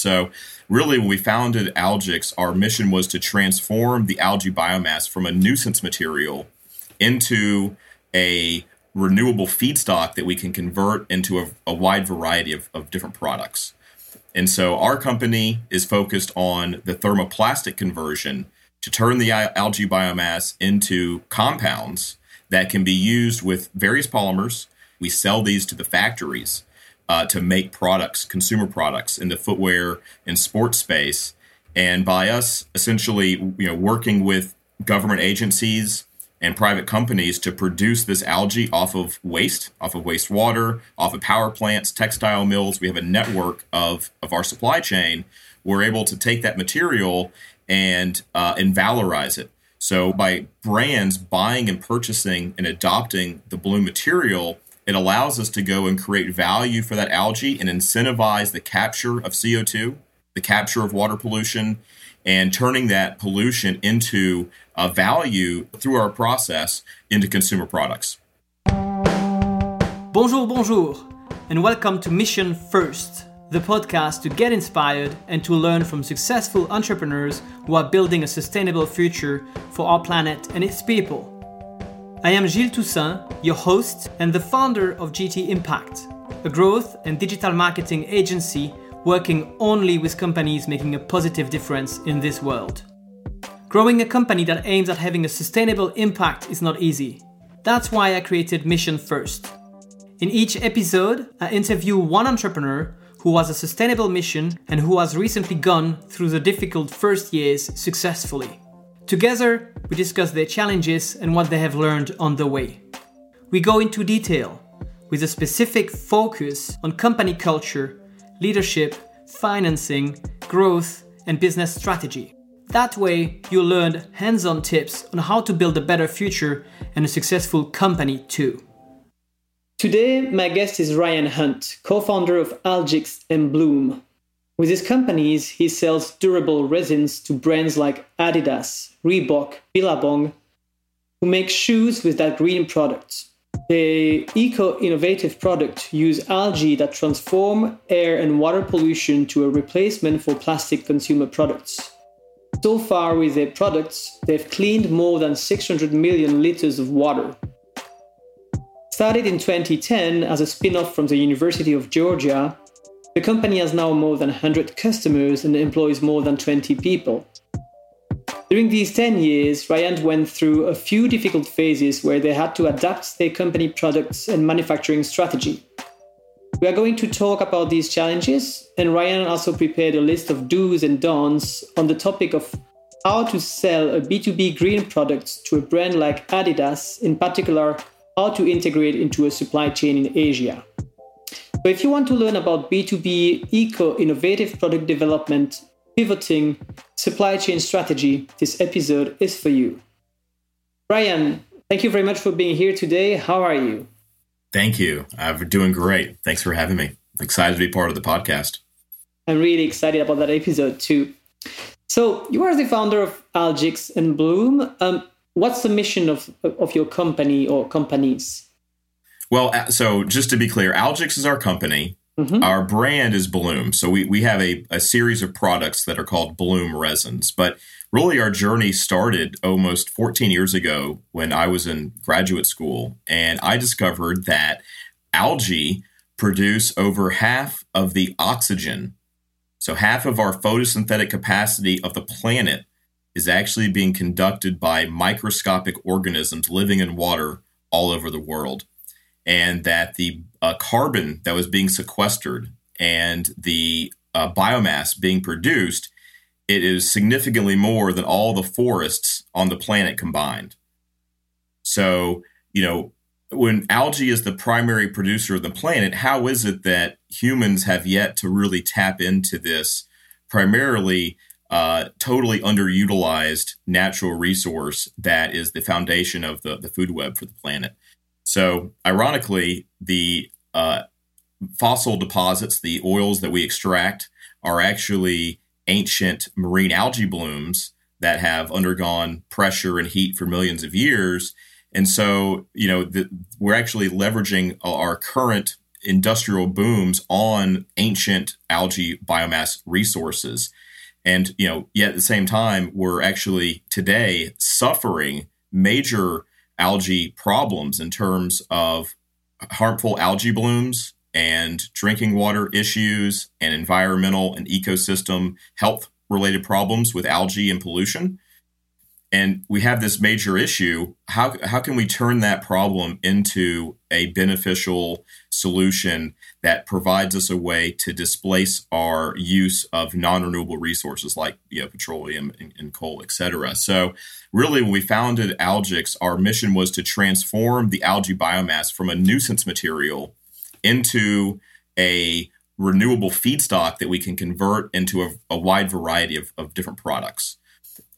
So, really, when we founded Algix, our mission was to transform the algae biomass from a nuisance material into a renewable feedstock that we can convert into a, a wide variety of, of different products. And so, our company is focused on the thermoplastic conversion to turn the algae biomass into compounds that can be used with various polymers. We sell these to the factories uh, to make products, consumer products in the footwear and sports space. And by us essentially, you know, working with government agencies and private companies to produce this algae off of waste, off of wastewater, off of power plants, textile mills. We have a network of, of our supply chain. We're able to take that material and uh, and valorize it. So by brands buying and purchasing and adopting the Bloom material, it allows us to go and create value for that algae and incentivize the capture of CO2, the capture of water pollution, and turning that pollution into a value through our process into consumer products. Bonjour, bonjour, and welcome to Mission First the podcast to get inspired and to learn from successful entrepreneurs who are building a sustainable future for our planet and its people. I am Gilles Toussaint, your host and the founder of GT Impact, a growth and digital marketing agency working only with companies making a positive difference in this world. Growing a company that aims at having a sustainable impact is not easy. That's why I created Mission First. In each episode, I interview one entrepreneur who has a sustainable mission and who has recently gone through the difficult first years successfully. Together, we discuss their challenges and what they have learned on the way. We go into detail with a specific focus on company culture, leadership, financing, growth, and business strategy. That way, you'll learn hands on tips on how to build a better future and a successful company too. Today, my guest is Ryan Hunt, co founder of Algix and Bloom. With his companies, he sells durable resins to brands like Adidas, Reebok, Billabong, who make shoes with that green product. The eco innovative product use algae that transform air and water pollution to a replacement for plastic consumer products. So far, with their products, they've cleaned more than 600 million liters of water. Started in 2010 as a spin off from the University of Georgia, the company has now more than 100 customers and employs more than 20 people. During these 10 years, Ryan went through a few difficult phases where they had to adapt their company products and manufacturing strategy. We are going to talk about these challenges, and Ryan also prepared a list of do's and don'ts on the topic of how to sell a B2B green product to a brand like Adidas, in particular, how to integrate into a supply chain in Asia. So if you want to learn about B2B eco innovative product development, pivoting, supply chain strategy, this episode is for you. Ryan, thank you very much for being here today. How are you? Thank you. I'm doing great. Thanks for having me. excited to be part of the podcast. I'm really excited about that episode too. So, you are the founder of Algix and Bloom. Um, what's the mission of of your company or companies? Well, uh, so just to be clear, Algix is our company. Mm-hmm. Our brand is Bloom. So we, we have a, a series of products that are called Bloom resins. But really, our journey started almost 14 years ago when I was in graduate school. And I discovered that algae produce over half of the oxygen. So half of our photosynthetic capacity of the planet is actually being conducted by microscopic organisms living in water all over the world. And that the uh, carbon that was being sequestered and the uh, biomass being produced, it is significantly more than all the forests on the planet combined. So, you know, when algae is the primary producer of the planet, how is it that humans have yet to really tap into this primarily uh, totally underutilized natural resource that is the foundation of the, the food web for the planet. So, ironically, the uh, fossil deposits, the oils that we extract, are actually ancient marine algae blooms that have undergone pressure and heat for millions of years. And so, you know, the, we're actually leveraging our current industrial booms on ancient algae biomass resources. And, you know, yet at the same time, we're actually today suffering major algae problems in terms of harmful algae blooms and drinking water issues and environmental and ecosystem health related problems with algae and pollution. And we have this major issue. How, how can we turn that problem into a beneficial solution that provides us a way to displace our use of non-renewable resources like you know, petroleum and, and coal et cetera. So really when we founded algix our mission was to transform the algae biomass from a nuisance material into a renewable feedstock that we can convert into a, a wide variety of, of different products.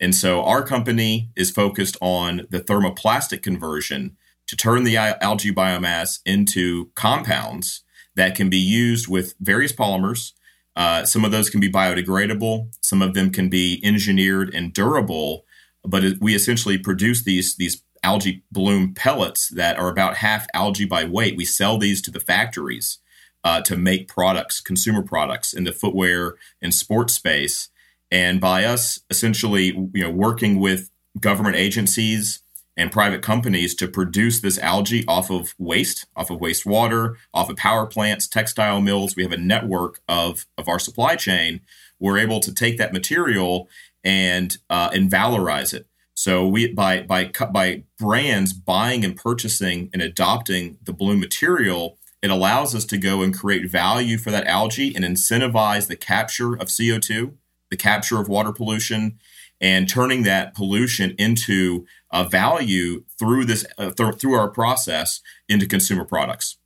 And so our company is focused on the thermoplastic conversion to turn the algae biomass into compounds that can be used with various polymers. Uh, some of those can be biodegradable, some of them can be engineered and durable, but we essentially produce these, these algae bloom pellets that are about half algae by weight. We sell these to the factories uh, to make products, consumer products in the footwear and sports space. And by us essentially, you know, working with government agencies and private companies to produce this algae off of waste, off of wastewater, off of power plants, textile mills. We have a network of, of our supply chain. We're able to take that material and uh, and valorize it. So we by by by brands buying and purchasing and adopting the Bloom material, it allows us to go and create value for that algae and incentivize the capture of CO two the capture of water pollution, and turning that pollution into a value through this uh, th- through our process into consumer products.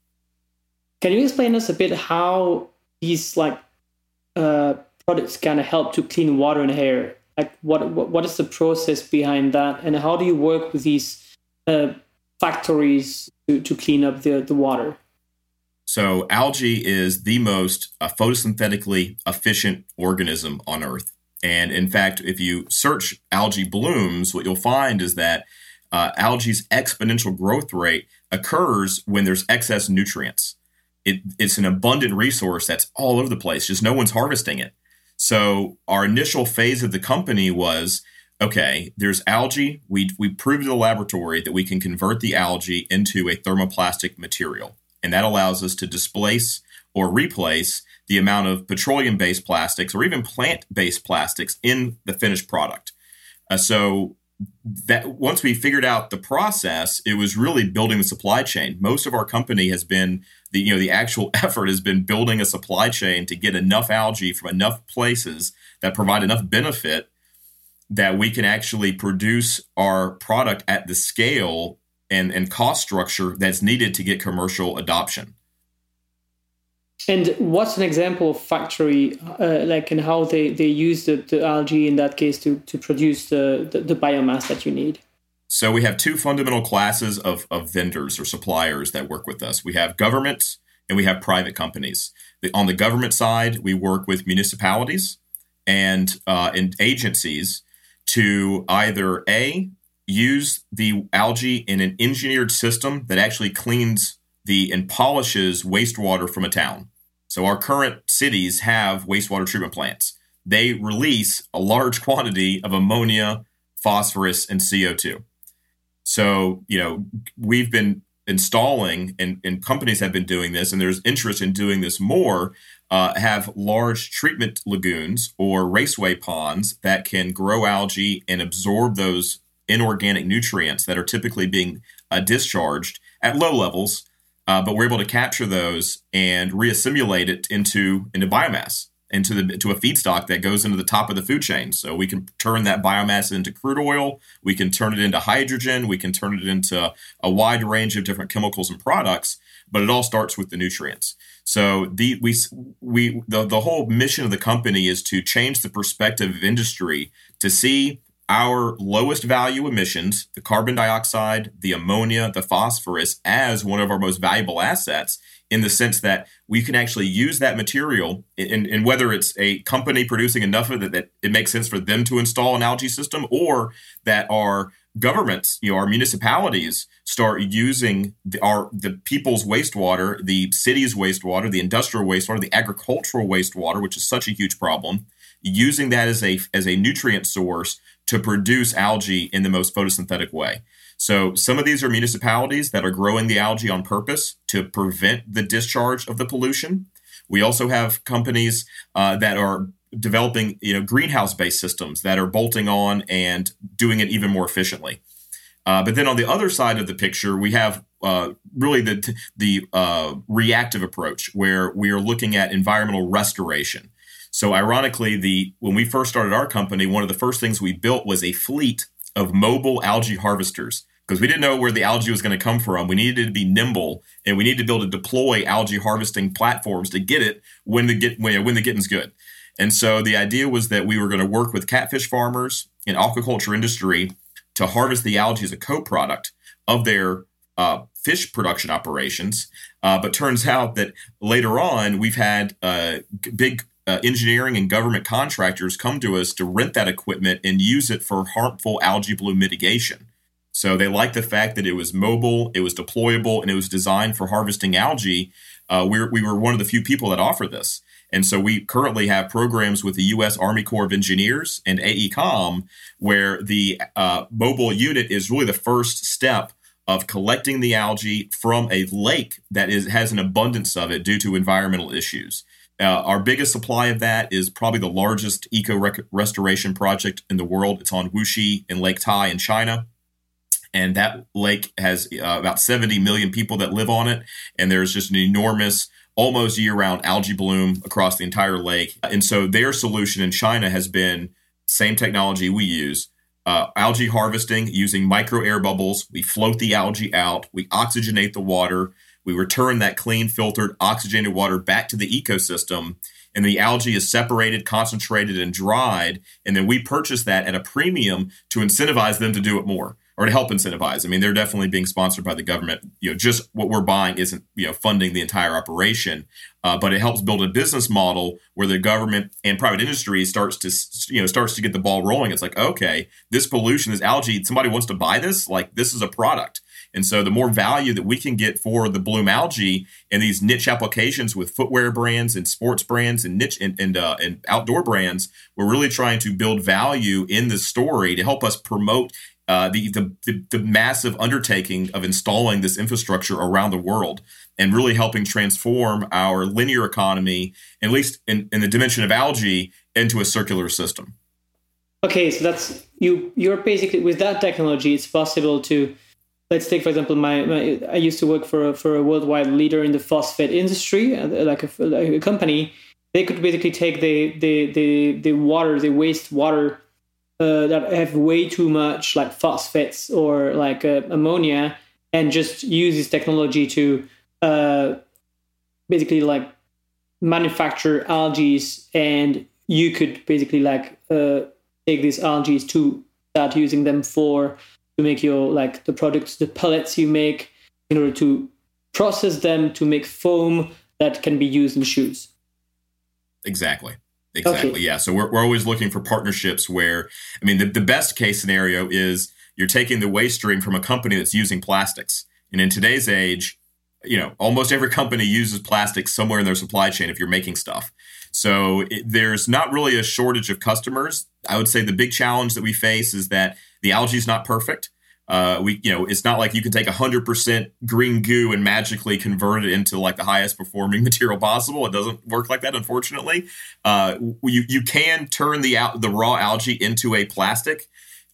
Can you explain us a bit how these like uh, products kind of help to clean water and air? Like what, what what is the process behind that, and how do you work with these uh, factories to, to clean up the, the water? So, algae is the most uh, photosynthetically efficient organism on Earth. And in fact, if you search algae blooms, what you'll find is that uh, algae's exponential growth rate occurs when there's excess nutrients. It, it's an abundant resource that's all over the place, just no one's harvesting it. So, our initial phase of the company was okay, there's algae. We, we proved in the laboratory that we can convert the algae into a thermoplastic material and that allows us to displace or replace the amount of petroleum based plastics or even plant based plastics in the finished product. Uh, so that once we figured out the process, it was really building the supply chain. Most of our company has been the you know the actual effort has been building a supply chain to get enough algae from enough places that provide enough benefit that we can actually produce our product at the scale and, and cost structure that's needed to get commercial adoption. And what's an example of factory, uh, like, and how they, they use the, the algae in that case to, to produce the, the, the biomass that you need? So we have two fundamental classes of, of vendors or suppliers that work with us. We have governments and we have private companies. The, on the government side, we work with municipalities and, uh, and agencies to either A, use the algae in an engineered system that actually cleans the and polishes wastewater from a town. So our current cities have wastewater treatment plants. They release a large quantity of ammonia, phosphorus, and CO2. So, you know, we've been installing and, and companies have been doing this, and there's interest in doing this more, uh, have large treatment lagoons or raceway ponds that can grow algae and absorb those inorganic nutrients that are typically being uh, discharged at low levels, uh, but we're able to capture those and reassimilate it into into biomass, into the into a feedstock that goes into the top of the food chain. So we can turn that biomass into crude oil, we can turn it into hydrogen, we can turn it into a wide range of different chemicals and products. But it all starts with the nutrients. So the we we the, the whole mission of the company is to change the perspective of industry to see our lowest value emissions, the carbon dioxide, the ammonia, the phosphorus, as one of our most valuable assets in the sense that we can actually use that material and, whether it's a company producing enough of it that it makes sense for them to install an algae system or that our governments, you know, our municipalities start using the, our the people's wastewater, the city's wastewater, the industrial wastewater, the agricultural wastewater, which is such a huge problem, using that as a as a nutrient source to produce algae in the most photosynthetic way. So some of these are municipalities that are growing the algae on purpose to prevent the discharge of the pollution. We also have companies uh, that are developing you know greenhouse based systems that are bolting on and doing it even more efficiently. Uh, but then on the other side of the picture, we have uh, really the the uh, reactive approach where we are looking at environmental restoration. So ironically, the when we first started our company, one of the first things we built was a fleet of mobile algae harvesters because we didn't know where the algae was going to come from. We needed to be nimble and we needed to be able to deploy algae harvesting platforms to get it when the get when, when the getting's good. And so the idea was that we were going to work with catfish farmers and aquaculture industry to harvest the algae as a co-product of their uh, fish production operations. Uh, but turns out that later on, we've had uh, big uh, engineering and government contractors come to us to rent that equipment and use it for harmful algae bloom mitigation. So they liked the fact that it was mobile, it was deployable, and it was designed for harvesting algae. Uh, we, we were one of the few people that offer this. And so we currently have programs with the U.S. Army Corps of Engineers and AECOM where the uh, mobile unit is really the first step of collecting the algae from a lake that is has an abundance of it due to environmental issues. Uh, our biggest supply of that is probably the largest eco restoration project in the world. It's on Wuxi in Lake Tai in China. And that lake has uh, about 70 million people that live on it. And there's just an enormous almost year round algae bloom across the entire lake. And so their solution in China has been same technology we use. Uh, algae harvesting using micro air bubbles. We float the algae out. We oxygenate the water. We return that clean, filtered, oxygenated water back to the ecosystem. And the algae is separated, concentrated, and dried. And then we purchase that at a premium to incentivize them to do it more or to help incentivize. I mean, they're definitely being sponsored by the government. You know, just what we're buying isn't you know funding the entire operation, uh, but it helps build a business model where the government and private industry starts to you know starts to get the ball rolling. It's like okay, this pollution, this algae, somebody wants to buy this. Like this is a product. And so the more value that we can get for the bloom algae in these niche applications with footwear brands and sports brands and niche and and, uh, and outdoor brands, we're really trying to build value in the story to help us promote uh, the, the, the massive undertaking of installing this infrastructure around the world and really helping transform our linear economy, at least in, in the dimension of algae, into a circular system. Okay, so that's you. You're basically with that technology, it's possible to. Let's take, for example, my, my I used to work for a, for a worldwide leader in the phosphate industry, uh, like a, like a company. They could basically take the the the, the water, the waste water uh, that have way too much like phosphates or like uh, ammonia and just use this technology to uh, basically like manufacture algae and you could basically like uh, take these algae to start using them for to make your like the products the pellets you make in order to process them to make foam that can be used in shoes exactly Exactly. Okay. Yeah. So we're, we're always looking for partnerships where, I mean, the, the best case scenario is you're taking the waste stream from a company that's using plastics. And in today's age, you know, almost every company uses plastics somewhere in their supply chain if you're making stuff. So it, there's not really a shortage of customers. I would say the big challenge that we face is that the algae is not perfect. Uh, we, you know, it's not like you can take 100% green goo and magically convert it into like the highest performing material possible. It doesn't work like that, unfortunately. Uh, you you can turn the out the raw algae into a plastic.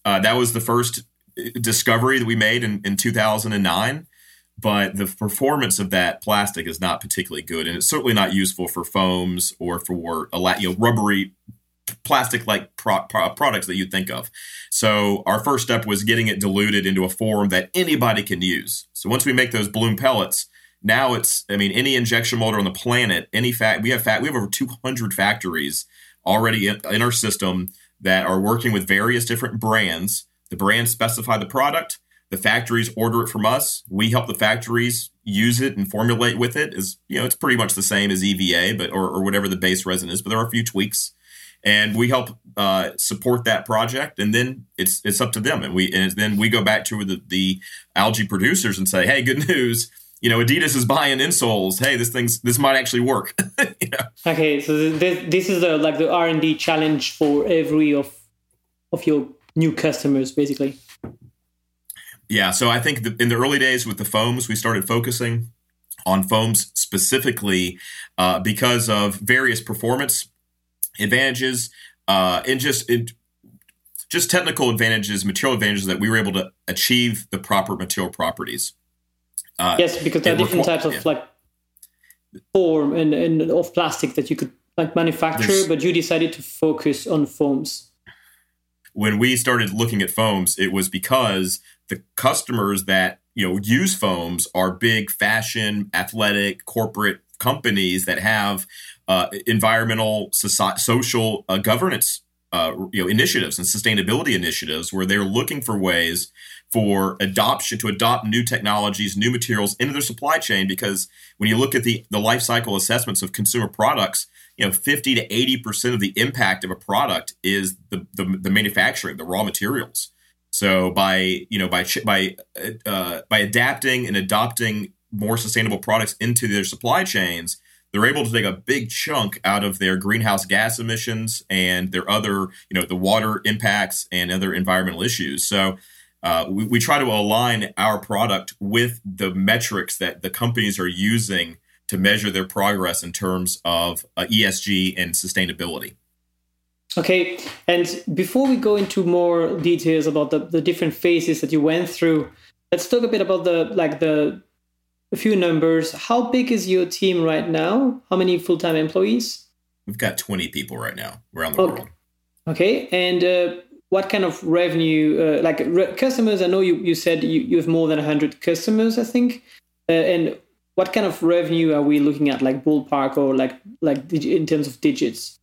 Uh, that was the first uh, discovery that we made in, in 2009 but the performance of that plastic is not particularly good and it's certainly not useful for foams or for a you know rubbery plastic like pro- pro- products that you'd think of. So our first step was getting it diluted into a form that anybody can use. So once we make those bloom pellets, now it's I mean any injection molder on the planet, any fat we have fat we have over 200 factories already in, in our system that are working with various different brands. The brands specify the product, the factories order it from us. We help the factories use it and formulate with it. Is you know it's pretty much the same as EVA, but or, or whatever the base resin is, but there are a few tweaks and we help uh, support that project, and then it's it's up to them, and we and then we go back to the, the algae producers and say, hey, good news. You know, Adidas is buying insoles. Hey, this thing's this might actually work. you know? Okay, so this, this is the like the R and D challenge for every of of your new customers, basically. Yeah, so I think the, in the early days with the foams, we started focusing on foams specifically uh, because of various performance advantages uh, and just it, just technical advantages, material advantages that we were able to achieve the proper material properties. Uh, yes, because there are different types of yeah. like form and, and of plastic that you could like manufacture, There's, but you decided to focus on foams. When we started looking at foams, it was because the customers that you know use foams are big fashion, athletic, corporate companies that have uh, environmental, social uh, governance uh, you know initiatives and sustainability initiatives where they're looking for ways for adoption to adopt new technologies, new materials into their supply chain. Because when you look at the the life cycle assessments of consumer products, you know, fifty to eighty percent of the impact of a product is the, the, the manufacturing, the raw materials. So by you know by by uh, by adapting and adopting more sustainable products into their supply chains, they're able to take a big chunk out of their greenhouse gas emissions and their other you know the water impacts and other environmental issues. So. Uh, we, we try to align our product with the metrics that the companies are using to measure their progress in terms of uh, ESG and sustainability. Okay, and before we go into more details about the, the different phases that you went through, let's talk a bit about the like the a few numbers. How big is your team right now? How many full time employees? We've got twenty people right now around the okay. world. Okay, and uh, what kind of revenue? Uh, like re- customers, I know you you said you, you have more than hundred customers, I think, uh, and what kind of revenue are we looking at, like ballpark or like like in terms of digits?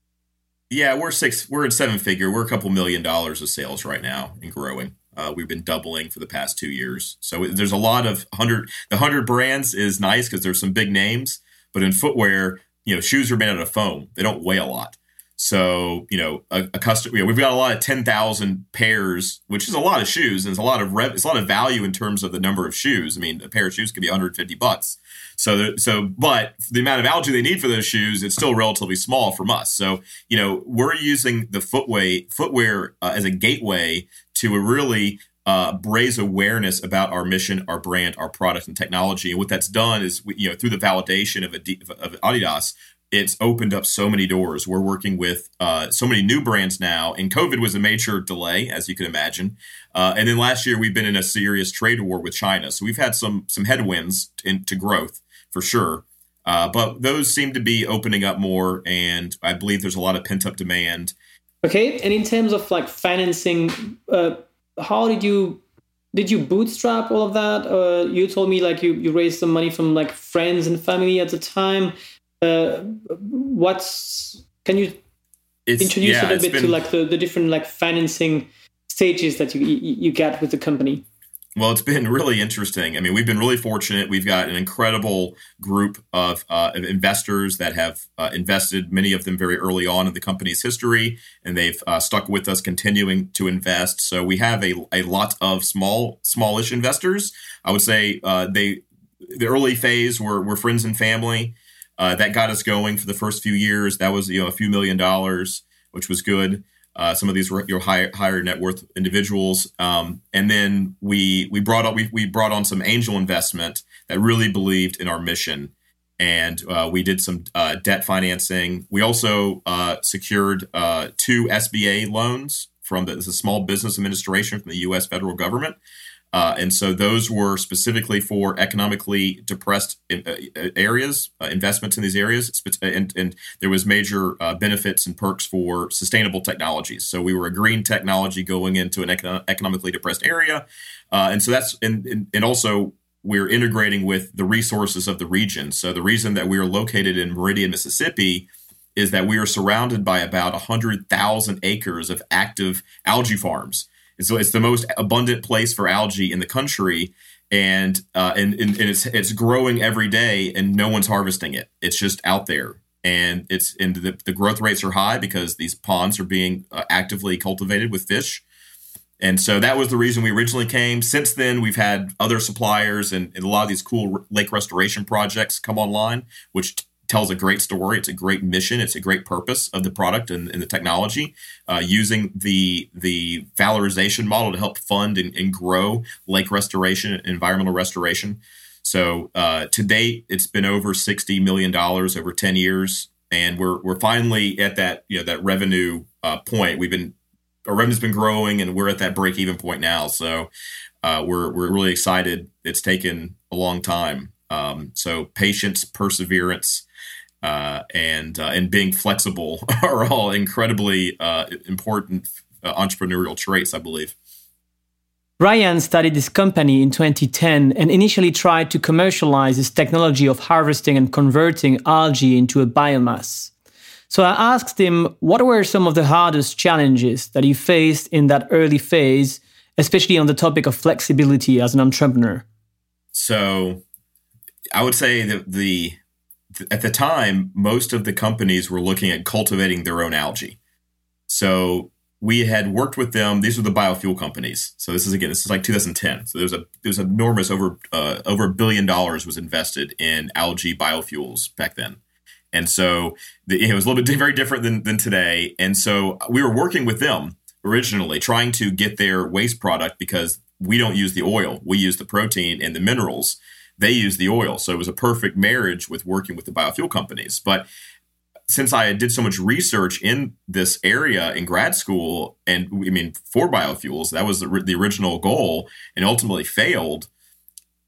Yeah, we're six. We're at seven figure. We're a couple million dollars of sales right now and growing. Uh, we've been doubling for the past two years. So there's a lot of hundred. The hundred brands is nice because there's some big names, but in footwear, you know, shoes are made out of foam. They don't weigh a lot. So you know, a, a customer, you know, we've got a lot of ten thousand pairs, which is a lot of shoes, and it's a lot of rev- it's a lot of value in terms of the number of shoes. I mean, a pair of shoes could be 150 bucks. So, so, but the amount of algae they need for those shoes, it's still relatively small from us. So, you know, we're using the footwear footwear uh, as a gateway to really uh, raise awareness about our mission, our brand, our product, and technology. And what that's done is, you know, through the validation of, of Adidas, it's opened up so many doors. We're working with uh, so many new brands now, and COVID was a major delay, as you can imagine. Uh, and then last year, we've been in a serious trade war with China, so we've had some some headwinds into growth for sure. Uh, but those seem to be opening up more, and I believe there's a lot of pent up demand. Okay, and in terms of like financing, uh, how did you did you bootstrap all of that? Uh, you told me like you you raised some money from like friends and family at the time uh, what's can you it's, introduce yeah, a little bit been, to like the, the different like financing stages that you, you you get with the company? Well, it's been really interesting. I mean, we've been really fortunate. We've got an incredible group of, uh, of investors that have uh, invested, many of them very early on in the company's history, and they've uh, stuck with us, continuing to invest. So we have a, a lot of small, smallish investors. I would say uh, they the early phase were, were friends and family. Uh, that got us going for the first few years. That was you know a few million dollars, which was good. Uh, some of these were your higher, higher net worth individuals, um, and then we we brought up we, we brought on some angel investment that really believed in our mission, and uh, we did some uh, debt financing. We also uh, secured uh, two SBA loans from the, the Small Business Administration from the U.S. federal government. Uh, and so those were specifically for economically depressed uh, uh, areas, uh, investments in these areas, and, and there was major uh, benefits and perks for sustainable technologies. So we were a green technology going into an econo- economically depressed area, uh, and so that's and, and, and also we're integrating with the resources of the region. So the reason that we are located in Meridian, Mississippi, is that we are surrounded by about 100,000 acres of active algae farms. So it's the most abundant place for algae in the country. And, uh, and, and, and it's, it's growing every day and no one's harvesting it. It's just out there. and it's and the, the growth rates are high because these ponds are being uh, actively cultivated with fish. And so that was the reason we originally came. Since then, we've had other suppliers and, and a lot of these cool lake restoration projects come online, which tells a great story. It's a great mission. It's a great purpose of the product and, and the technology. Uh, using the the valorization model to help fund and, and grow lake restoration, environmental restoration. So uh, to date, it's been over sixty million dollars over ten years, and we're we're finally at that you know that revenue uh, point. We've been our revenue's been growing, and we're at that break even point now. So uh, we're we're really excited. It's taken a long time. Um, so patience, perseverance, uh, and uh, and being flexible are all incredibly uh, important uh, entrepreneurial traits, I believe. Ryan started this company in 2010 and initially tried to commercialize this technology of harvesting and converting algae into a biomass. So I asked him what were some of the hardest challenges that he faced in that early phase, especially on the topic of flexibility as an entrepreneur. So I would say that the at the time most of the companies were looking at cultivating their own algae. So we had worked with them. These were the biofuel companies. So this is again, this is like 2010. So there's a there's enormous over uh, over a billion dollars was invested in algae biofuels back then, and so the, it was a little bit very different than than today. And so we were working with them originally, trying to get their waste product because we don't use the oil, we use the protein and the minerals. They use the oil, so it was a perfect marriage with working with the biofuel companies. But since I did so much research in this area in grad school, and I mean for biofuels, that was the, the original goal, and ultimately failed.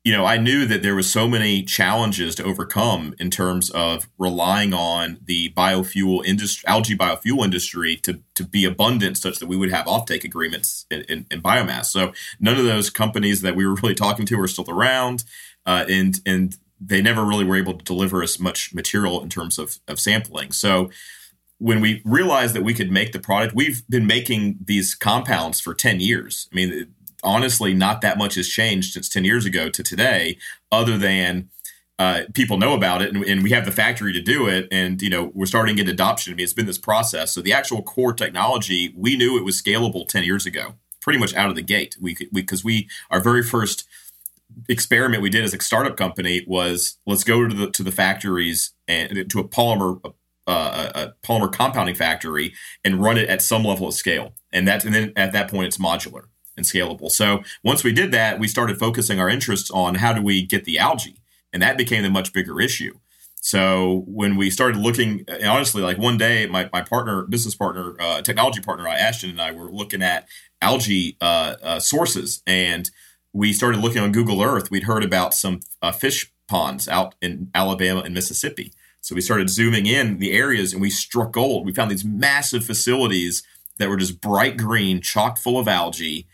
You know, I knew that there was so many challenges to overcome in terms of relying on the biofuel industry, algae biofuel industry, to to be abundant, such that we would have offtake agreements in, in, in biomass. So none of those companies that we were really talking to are still around, uh, and and they never really were able to deliver as much material in terms of, of sampling. So when we realized that we could make the product, we've been making these compounds for 10 years. I mean, honestly, not that much has changed since 10 years ago to today, other than uh, people know about it and, and, we have the factory to do it. And, you know, we're starting to get adoption. I mean, it's been this process. So the actual core technology, we knew it was scalable 10 years ago, pretty much out of the gate. We, because we, we, our very first experiment we did as a startup company was let's go to the to the factories and to a polymer uh, a polymer compounding factory and run it at some level of scale. And that and then at that point it's modular and scalable. So once we did that we started focusing our interests on how do we get the algae and that became a much bigger issue. So when we started looking honestly like one day my, my partner business partner uh, technology partner ashton and i were looking at algae uh, uh sources and we started looking on Google Earth. We'd heard about some uh, fish ponds out in Alabama and Mississippi. So we started zooming in the areas and we struck gold. We found these massive facilities that were just bright green, chock full of algae,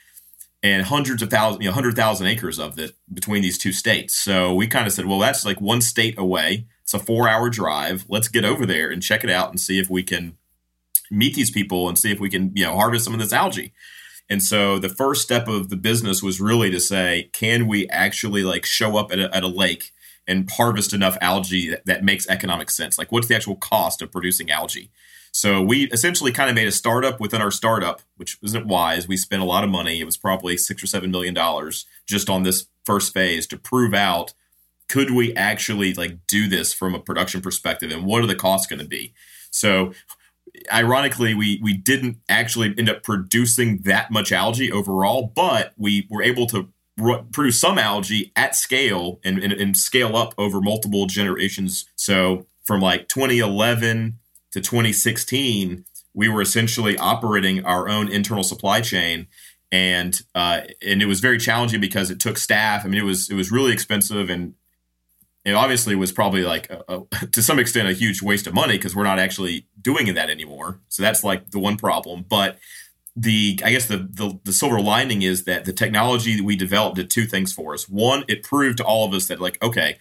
and hundreds of thousands, you know, 100,000 acres of it between these two states. So we kind of said, well, that's like one state away. It's a four hour drive. Let's get over there and check it out and see if we can meet these people and see if we can, you know, harvest some of this algae. And so the first step of the business was really to say, can we actually like show up at a, at a lake and harvest enough algae that, that makes economic sense? Like, what's the actual cost of producing algae? So we essentially kind of made a startup within our startup, which wasn't wise. We spent a lot of money. It was probably six or seven million dollars just on this first phase to prove out could we actually like do this from a production perspective and what are the costs going to be. So ironically, we we didn't actually end up producing that much algae overall, but we were able to r- produce some algae at scale and, and, and scale up over multiple generations. So from like 2011 to 2016, we were essentially operating our own internal supply chain and uh, and it was very challenging because it took staff. I mean, it was it was really expensive, and it obviously was probably like a, a, to some extent a huge waste of money because we're not actually doing that anymore. So that's like the one problem. But the I guess the, the, the silver lining is that the technology that we developed did two things for us. One, it proved to all of us that like okay,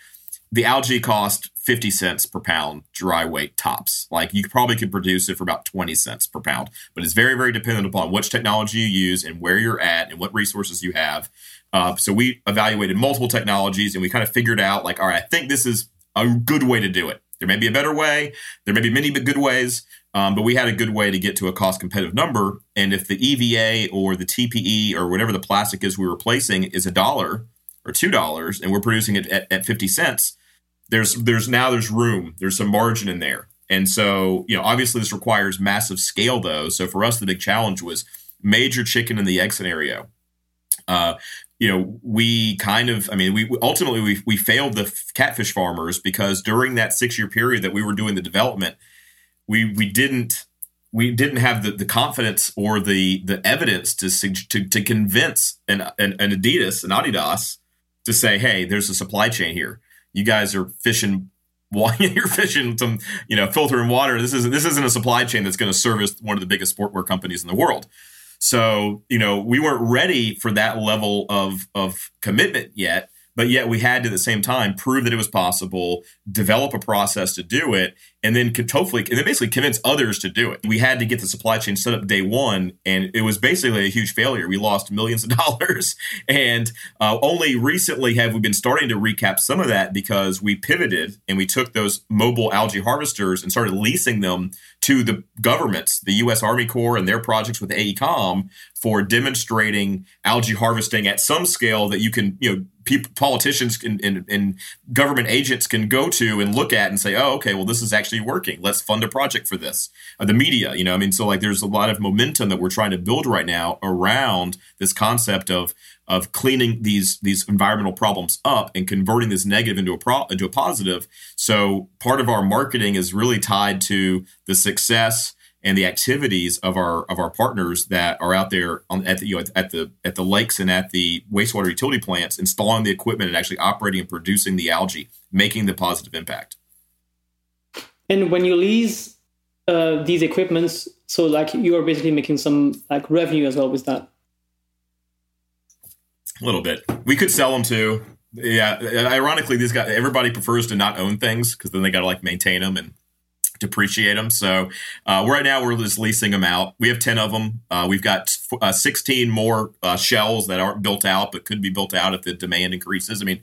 the algae cost 50 cents per pound dry weight tops. Like you probably could produce it for about 20 cents per pound, but it's very, very dependent upon which technology you use and where you're at and what resources you have. Uh, so we evaluated multiple technologies and we kind of figured out like, all right, I think this is a good way to do it. There may be a better way. There may be many good ways, um, but we had a good way to get to a cost competitive number. And if the EVA or the TPE or whatever the plastic is we're replacing is a dollar or two dollars, and we're producing it at, at fifty cents, there's there's now there's room. There's some margin in there. And so, you know, obviously this requires massive scale though. So for us, the big challenge was major chicken in the egg scenario. Uh, you know, we kind of, I mean, we ultimately we, we failed the catfish farmers because during that six year period that we were doing the development, we we didn't we didn't have the, the confidence or the the evidence to to, to convince an, an, an Adidas and Adidas to say, hey, there's a supply chain here. You guys are fishing you're fishing some, you know, filtering water. This isn't this isn't a supply chain that's going to service one of the biggest sportwear companies in the world. So, you know, we weren't ready for that level of of commitment yet but yet we had to at the same time prove that it was possible, develop a process to do it, and then could hopefully and then basically convince others to do it. We had to get the supply chain set up day one, and it was basically a huge failure. We lost millions of dollars, and uh, only recently have we been starting to recap some of that because we pivoted and we took those mobile algae harvesters and started leasing them to the governments, the U.S. Army Corps and their projects with AECOM for demonstrating algae harvesting at some scale that you can, you know, people, politicians and, and, government agents can go to and look at and say, oh, okay, well, this is actually working. Let's fund a project for this. Uh, the media, you know, I mean, so like there's a lot of momentum that we're trying to build right now around this concept of of cleaning these these environmental problems up and converting this negative into a pro, into a positive. So part of our marketing is really tied to the success and the activities of our of our partners that are out there on, at the you know, at the at the lakes and at the wastewater utility plants, installing the equipment and actually operating and producing the algae, making the positive impact. And when you lease uh, these equipments, so like you are basically making some like revenue as well with that. A little bit. We could sell them too. Yeah. Ironically, these guys, everybody prefers to not own things because then they got to like maintain them and depreciate them. So uh, right now we're just leasing them out. We have 10 of them. Uh, we've got uh, 16 more uh, shells that aren't built out, but could be built out if the demand increases. I mean,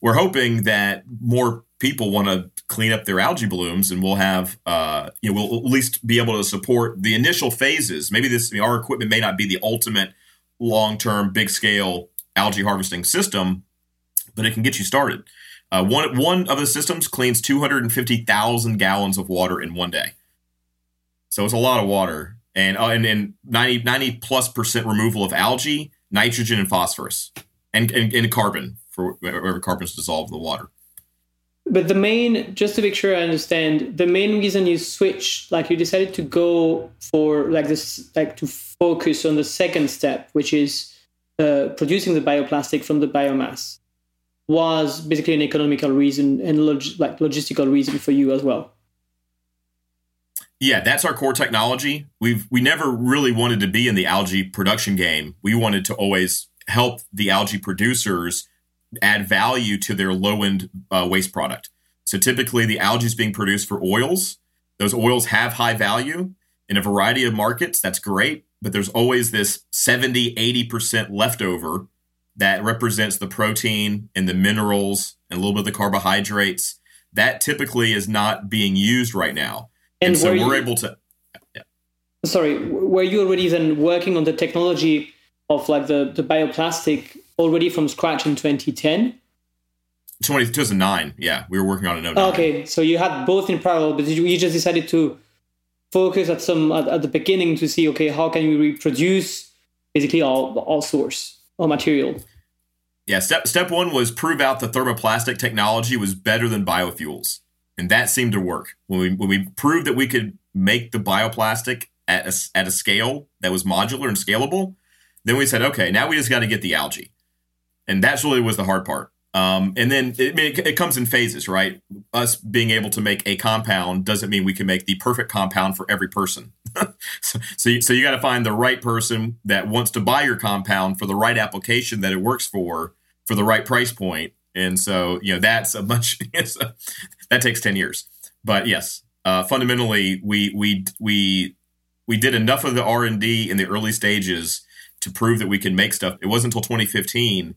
we're hoping that more people want to clean up their algae blooms and we'll have, uh, you know, we'll at least be able to support the initial phases. Maybe this, our equipment may not be the ultimate long-term big scale algae harvesting system, but it can get you started. Uh, one one of the systems cleans 250,000 gallons of water in one day. So it's a lot of water. And, uh, and, and 90, 90 plus percent removal of algae, nitrogen, and phosphorus, and, and, and carbon for wherever carbon is dissolved in the water. But the main, just to make sure I understand, the main reason you switched, like you decided to go for like this, like to focus on the second step, which is uh, producing the bioplastic from the biomass was basically an economical reason and log- like logistical reason for you as well. Yeah, that's our core technology. We've we never really wanted to be in the algae production game. We wanted to always help the algae producers add value to their low end uh, waste product. So typically, the algae is being produced for oils. Those oils have high value in a variety of markets. That's great, but there's always this 70, 80% leftover that represents the protein and the minerals and a little bit of the carbohydrates. That typically is not being used right now. And, and so we're you, able to. Yeah. Sorry, were you already then working on the technology of like the, the bioplastic already from scratch in 2010? 2009, yeah, we were working on it. Oh okay, so you had both in parallel, but you, you just decided to focus at some at, at, the beginning to see, okay, how can we reproduce basically all all source or material? Yeah, step step one was prove out the thermoplastic technology was better than biofuels, and that seemed to work. When we when we proved that we could make the bioplastic at a, at a scale that was modular and scalable, then we said, okay, now we just got to get the algae, and that's really was the hard part. Um, and then it, it, it, comes in phases, right? Us being able to make a compound doesn't mean we can make the perfect compound for every person. so, so you, so you got to find the right person that wants to buy your compound for the right application that it works for, for the right price point. And so, you know, that's a bunch, that takes 10 years. But yes, uh, fundamentally, we, we, we, we did enough of the R&D in the early stages to prove that we can make stuff. It wasn't until 2015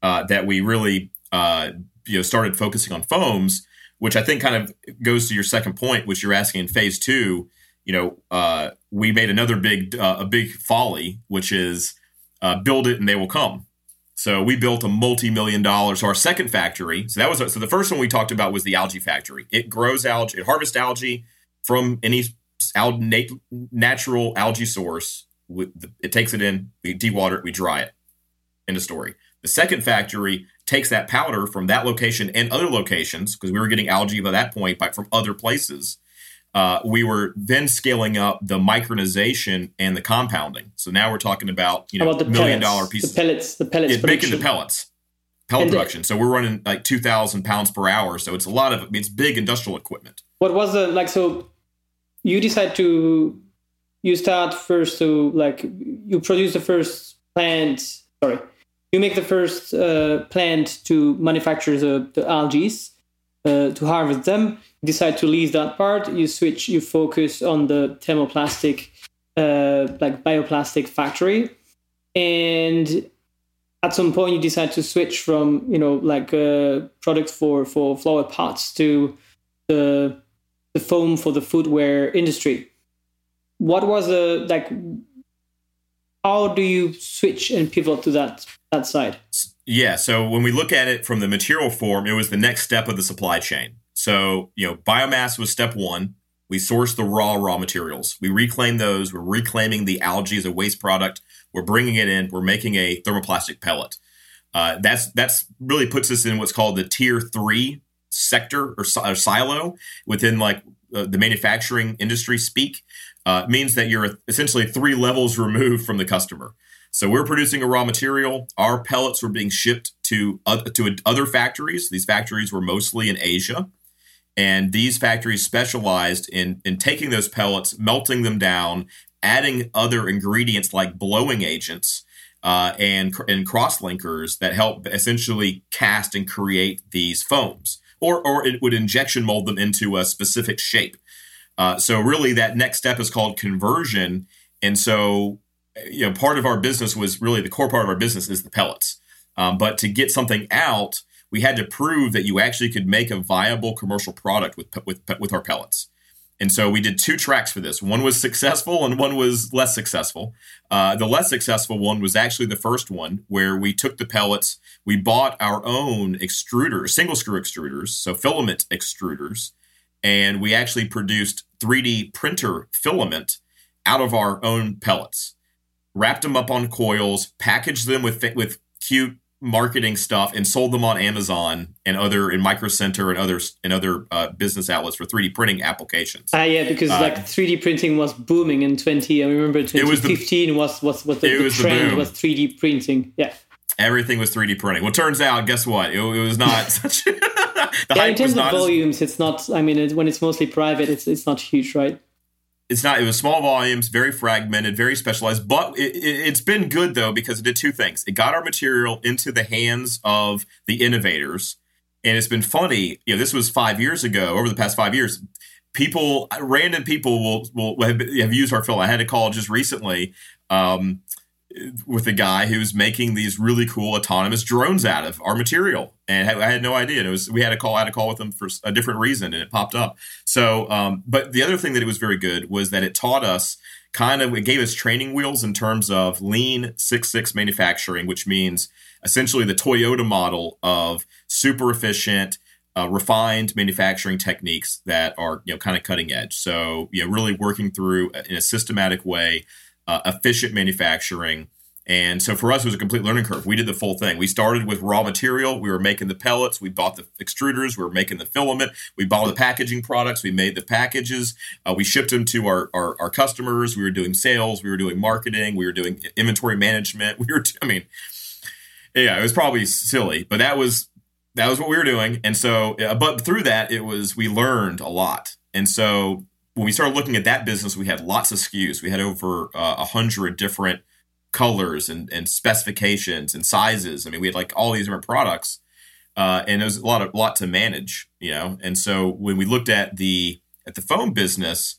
uh, that we really, uh, you know, started focusing on foams which I think kind of goes to your second point, which you're asking in phase two. You know, uh, we made another big uh, a big folly, which is uh, build it and they will come. So we built a multi-million dollars. Our second factory. So that was so the first one we talked about was the algae factory. It grows algae, it harvests algae from any natural algae source. It takes it in, we dewater it, we dry it. End of story. The second factory takes that powder from that location and other locations because we were getting algae by that point by, from other places. Uh, we were then scaling up the micronization and the compounding. So now we're talking about you know about million pellets, dollar pieces. The pellets, the pellets. It's making the pellets, pellet and production. The, so we're running like two thousand pounds per hour. So it's a lot of it's big industrial equipment. What was the like? So you decide to you start first to like you produce the first plant. Sorry, you make the first uh, plant to manufacture the, the algae uh, to harvest them. You decide to leave that part. You switch. You focus on the thermoplastic, uh, like bioplastic factory, and at some point you decide to switch from you know like uh, products for for flower pots to the the foam for the footwear industry. What was the like? How do you switch and pivot to that that side? Yeah, so when we look at it from the material form, it was the next step of the supply chain. So you know, biomass was step one. We source the raw raw materials. We reclaim those. We're reclaiming the algae as a waste product. We're bringing it in. We're making a thermoplastic pellet. Uh, that's that's really puts us in what's called the tier three sector or, or silo within like uh, the manufacturing industry speak uh, means that you're essentially three levels removed from the customer. So we're producing a raw material. Our pellets were being shipped to uh, to other factories. These factories were mostly in Asia, and these factories specialized in in taking those pellets, melting them down, adding other ingredients like blowing agents uh, and and cross linkers that help essentially cast and create these foams or or it would injection mold them into a specific shape. Uh, so really, that next step is called conversion, and so you know part of our business was really the core part of our business is the pellets. Um, but to get something out, we had to prove that you actually could make a viable commercial product with with with our pellets. And so we did two tracks for this. One was successful and one was less successful. Uh, the less successful one was actually the first one, where we took the pellets, we bought our own extruders, single screw extruders, so filament extruders, and we actually produced 3D printer filament out of our own pellets, wrapped them up on coils, packaged them with with cute marketing stuff and sold them on Amazon and other in Micro Center and others and other uh, business outlets for 3D printing applications. Ah, uh, yeah, because uh, like 3D printing was booming in 20. I remember 2015 was, the, was was the, the trend the was 3D printing. Yeah. Everything was 3D printing. Well, turns out, guess what? It, it was not such. the yeah, in terms of volumes, as, it's not. I mean, it, when it's mostly private, it's it's not huge, right? It's not it was small volumes very fragmented very specialized but it, has it, been good though because it did two things. It got our material into the hands of the innovators and it's been funny you know this was five years ago over the past five years people random people will will have, have used our film i had a call just recently um, with a guy who's making these really cool autonomous drones out of our material, and I had no idea. It was we had a call, I had a call with them for a different reason, and it popped up. So, um, but the other thing that it was very good was that it taught us kind of it gave us training wheels in terms of lean six six manufacturing, which means essentially the Toyota model of super efficient. Uh, refined manufacturing techniques that are you know kind of cutting edge. So you know really working through in a systematic way uh, efficient manufacturing. And so for us, it was a complete learning curve. We did the full thing. We started with raw material. We were making the pellets. We bought the extruders. We were making the filament. We bought the packaging products. We made the packages. Uh, we shipped them to our, our, our, customers. We were doing sales. We were doing marketing. We were doing inventory management. We were, I mean, yeah, it was probably silly, but that was that was what we were doing. And so, uh, but through that, it was we learned a lot. And so when we started looking at that business, we had lots of SKUs. We had over uh, a uh, hundred different colors and, and specifications and sizes. I mean, we had like all these different products, uh, and it was a lot of lot to manage, you know. And so when we looked at the at the foam business,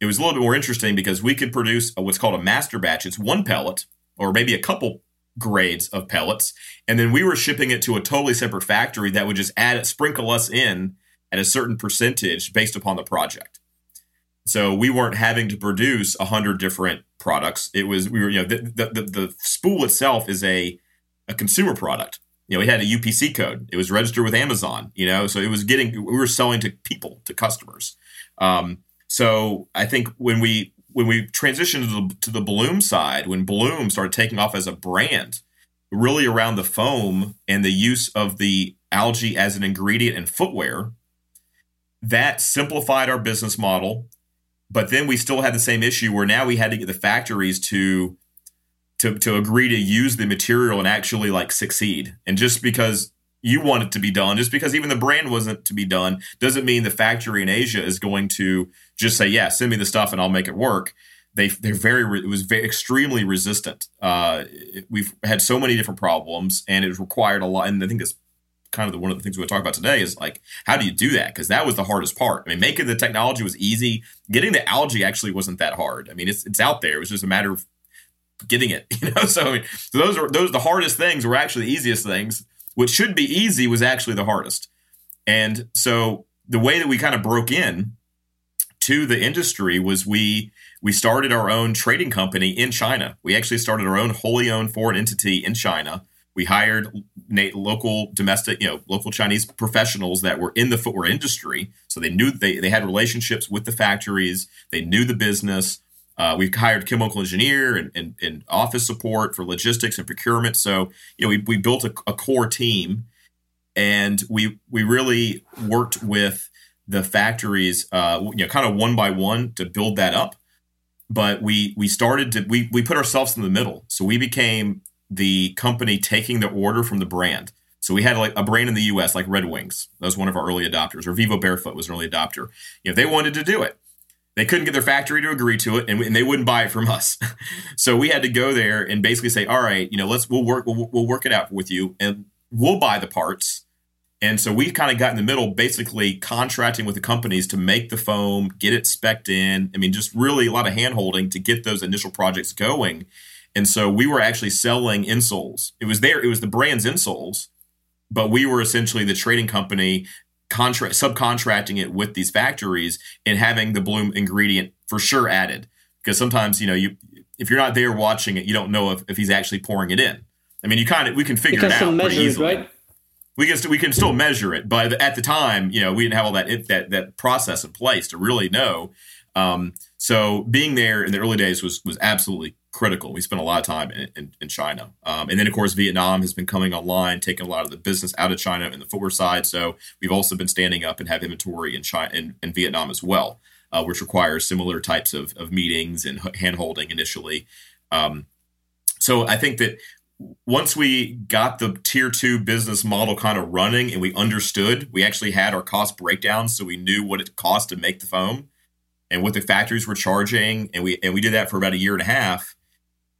it was a little bit more interesting because we could produce a, what's called a master batch. It's one pellet or maybe a couple grades of pellets, and then we were shipping it to a totally separate factory that would just add sprinkle us in at a certain percentage based upon the project. So we weren't having to produce a hundred different products. It was we were you know the, the, the spool itself is a a consumer product. You know, it had a UPC code. It was registered with Amazon. You know, so it was getting we were selling to people to customers. Um, so I think when we when we transitioned to the, to the Bloom side, when Bloom started taking off as a brand, really around the foam and the use of the algae as an ingredient in footwear, that simplified our business model. But then we still had the same issue where now we had to get the factories to to to agree to use the material and actually like succeed. And just because you want it to be done, just because even the brand wasn't to be done, doesn't mean the factory in Asia is going to just say, "Yeah, send me the stuff and I'll make it work." They they're very it was very extremely resistant. Uh, we've had so many different problems, and it required a lot. And I think that's kind of the, one of the things we want to talk about today is like how do you do that because that was the hardest part. I mean, making the technology was easy. Getting the algae actually wasn't that hard. I mean, it's it's out there. It was just a matter of getting it. You know, so, I mean, so those are those the hardest things were actually the easiest things what should be easy was actually the hardest. And so the way that we kind of broke in to the industry was we we started our own trading company in China. We actually started our own wholly owned foreign entity in China. We hired local domestic, you know, local Chinese professionals that were in the footwear industry, so they knew they they had relationships with the factories. They knew the business. Uh, we hired chemical engineer and, and, and, office support for logistics and procurement. So you know we, we built a, a core team, and we we really worked with the factories, uh, you know, kind of one by one to build that up. But we we started to we we put ourselves in the middle, so we became the company taking the order from the brand. So we had like a brand in the U.S. like Red Wings. That was one of our early adopters, or Vivo Barefoot was an early adopter. You know, they wanted to do it they couldn't get their factory to agree to it and, and they wouldn't buy it from us so we had to go there and basically say all right you know let's we'll work we'll, we'll work it out with you and we'll buy the parts and so we kind of got in the middle basically contracting with the companies to make the foam get it specced in i mean just really a lot of handholding to get those initial projects going and so we were actually selling insoles. It was there it was the brand's insoles but we were essentially the trading company contract subcontracting it with these factories and having the bloom ingredient for sure added. Because sometimes you know you if you're not there watching it you don't know if, if he's actually pouring it in. I mean you kind of we can figure it out pretty easily. right? we can st- we can still measure it but at the time you know we didn't have all that that that process in place to really know. Um, so being there in the early days was was absolutely critical. We spent a lot of time in, in, in China. Um, and then, of course, Vietnam has been coming online, taking a lot of the business out of China in the footwear side. So we've also been standing up and have inventory in China in, in Vietnam as well, uh, which requires similar types of, of meetings and hand holding initially. Um, so I think that once we got the tier two business model kind of running and we understood, we actually had our cost breakdowns, so we knew what it cost to make the foam and what the factories were charging, and we and we did that for about a year and a half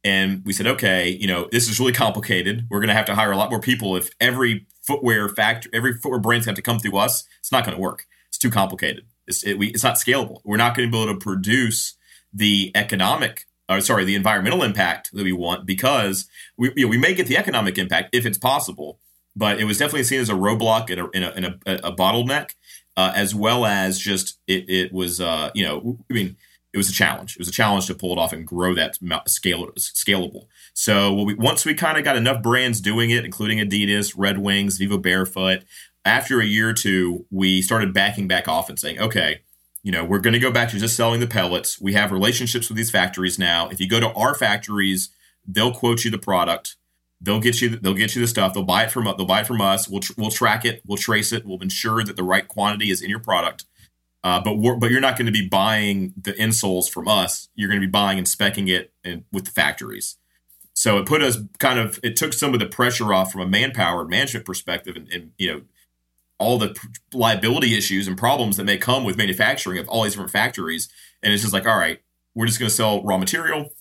and we said, okay, you know, this is really complicated. We're going to have to hire a lot more people. If every footwear factory, every footwear brand's have to come through us, it's not going to work. It's too complicated. It's, it, we, it's not scalable. We're not going to be able to produce the economic, or sorry, the environmental impact that we want because we, you know, we may get the economic impact if it's possible, but it was definitely seen as a roadblock and a, in a, in a, a bottleneck, uh, as well as just it, it was, uh, you know, I mean, it was a challenge. It was a challenge to pull it off and grow that scale scalable. So we, once we kind of got enough brands doing it, including Adidas, Red Wings, Vivo Barefoot, after a year or two, we started backing back off and saying, okay, you know, we're going to go back to just selling the pellets. We have relationships with these factories now. If you go to our factories, they'll quote you the product. They'll get you. They'll get you the stuff. They'll buy it from. They'll buy it from us. We'll tr- we'll track it. We'll trace it. We'll ensure that the right quantity is in your product uh, but but you're not going to be buying the insoles from us. You're going to be buying and specking it in, with the factories. So it put us kind of it took some of the pressure off from a manpower management perspective, and, and you know all the liability issues and problems that may come with manufacturing of all these different factories. And it's just like, all right, we're just going to sell raw material,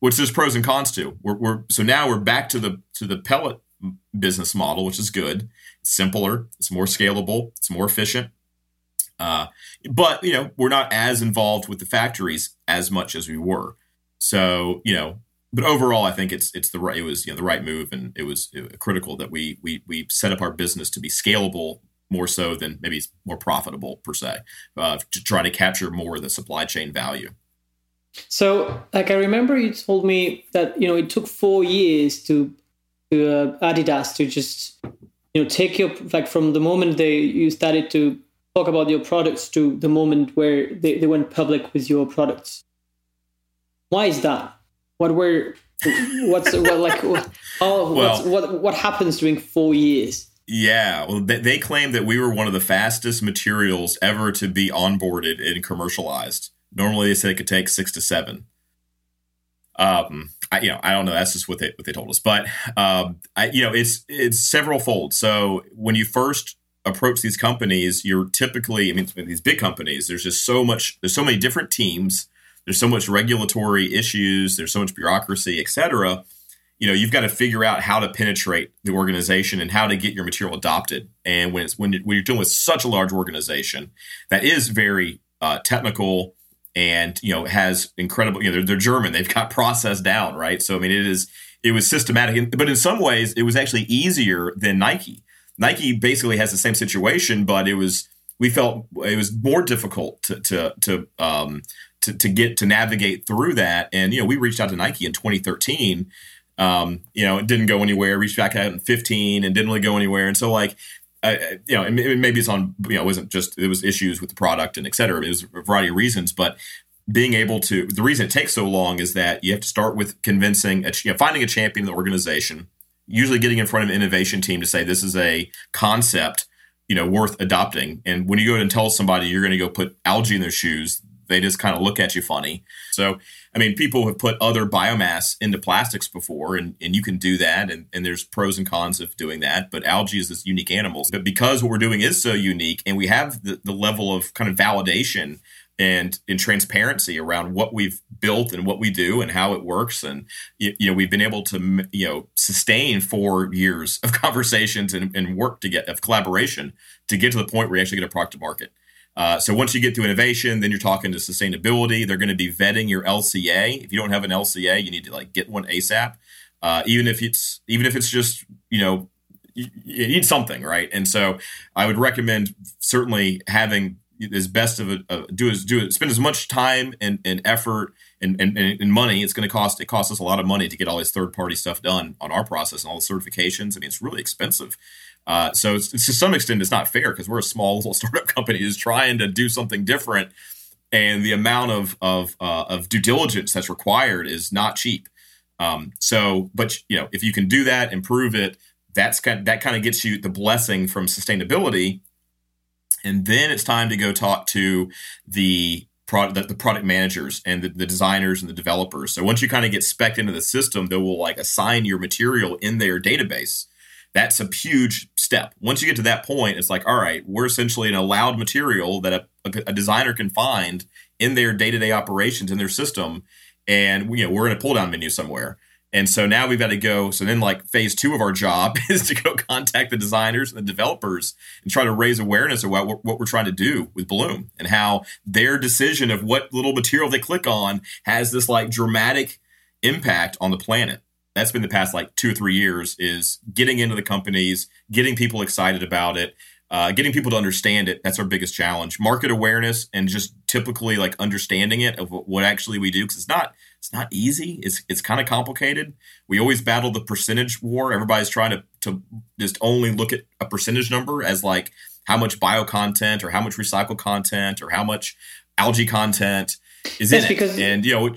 which there's pros and cons to. We're, we're so now we're back to the to the pellet business model, which is good. Simpler, it's more scalable, it's more efficient. Uh, but you know, we're not as involved with the factories as much as we were. So you know, but overall, I think it's it's the right it was you know the right move, and it was, critical that we we we set up our business to be scalable more so than maybe it's more profitable per se, uh, to try to capture more of the supply chain value. So, like I remember, you told me that you know it took four years to to uh, Adidas to just you know take your like from the moment they you started to talk about your products to the moment where they, they went public with your products. Why is that? What were what's what like oh well, what what happens during four years? Yeah, well, they, they claim that we were one of the fastest materials ever to be onboarded and commercialized. Normally, they said it could take six to seven. Um, I, you know, I don't know. That's just what they what they told us. But um, I, you know, it's it's several fold. So when you first approach these companies, you're typically, I mean, these big companies. There's just so much. There's so many different teams. There's so much regulatory issues. There's so much bureaucracy, et cetera. You know, you've got to figure out how to penetrate the organization and how to get your material adopted. And when it's when, when you're dealing with such a large organization that is very uh, technical and you know has incredible you know they're, they're german they've got process down right so i mean it is it was systematic but in some ways it was actually easier than nike nike basically has the same situation but it was we felt it was more difficult to to to um to, to get to navigate through that and you know we reached out to nike in 2013 um, you know, it didn't go anywhere. Reached back out in 15 and didn't really go anywhere. And so, like, uh, you know, maybe it's on, you know, it wasn't just, it was issues with the product and et cetera. It was a variety of reasons, but being able to, the reason it takes so long is that you have to start with convincing, a, you know, finding a champion in the organization, usually getting in front of an innovation team to say, this is a concept, you know, worth adopting. And when you go and tell somebody you're going to go put algae in their shoes, they just kind of look at you funny. So, I mean, people have put other biomass into plastics before, and, and you can do that. And, and there's pros and cons of doing that. But algae is this unique animal. But because what we're doing is so unique, and we have the, the level of kind of validation and in transparency around what we've built and what we do and how it works and you, you, know we've been able to you know sustain four years of conversations and, and work to get of collaboration to get to the point where we actually get a product to market uh, so once you get to innovation, then you're talking to sustainability. They're going to be vetting your LCA. If you don't have an LCA, you need to like get one ASAP. Uh, even if it's even if it's just you know you, you, need something right. And so I would recommend certainly having as best of a, do as do it spend as much time and, and effort and, and, and money. It's going to cost it costs us a lot of money to get all this third party stuff done on our process and all the certifications. I mean it's really expensive. Uh, so it's, it's, to some extent, it's not fair because we're a small little startup company who's trying to do something different, and the amount of of uh, of due diligence that's required is not cheap. Um, so, but you know, if you can do that, improve it, that's kind of, that kind of gets you the blessing from sustainability, and then it's time to go talk to the product the product managers and the, the, designers and the developers. So once you kind of get spec into the system, they will like assign your material in their database that's a huge step. Once you get to that point, it's like, all right, we're essentially an allowed material that a, a, a designer can find in their day to day operations in their system, and you know we're in a pull down menu somewhere. And so now we've got to go. So then, like phase two of our job is to go contact the designers and the developers and try to raise awareness of what, what we're trying to do with Bloom and how their decision of what little material they click on has this like dramatic impact on the planet that's been the past like two or three years is getting into the companies, getting people excited about it, uh, getting people to understand it. That's our biggest challenge. Market awareness and just typically like understanding it of what actually we do because it's not it's not easy. It's it's kind of complicated. We always battle the percentage war. Everybody's trying to to just only look at a percentage number as like how much bio content or how much recycled content or how much algae content is That's in it. Because- and you know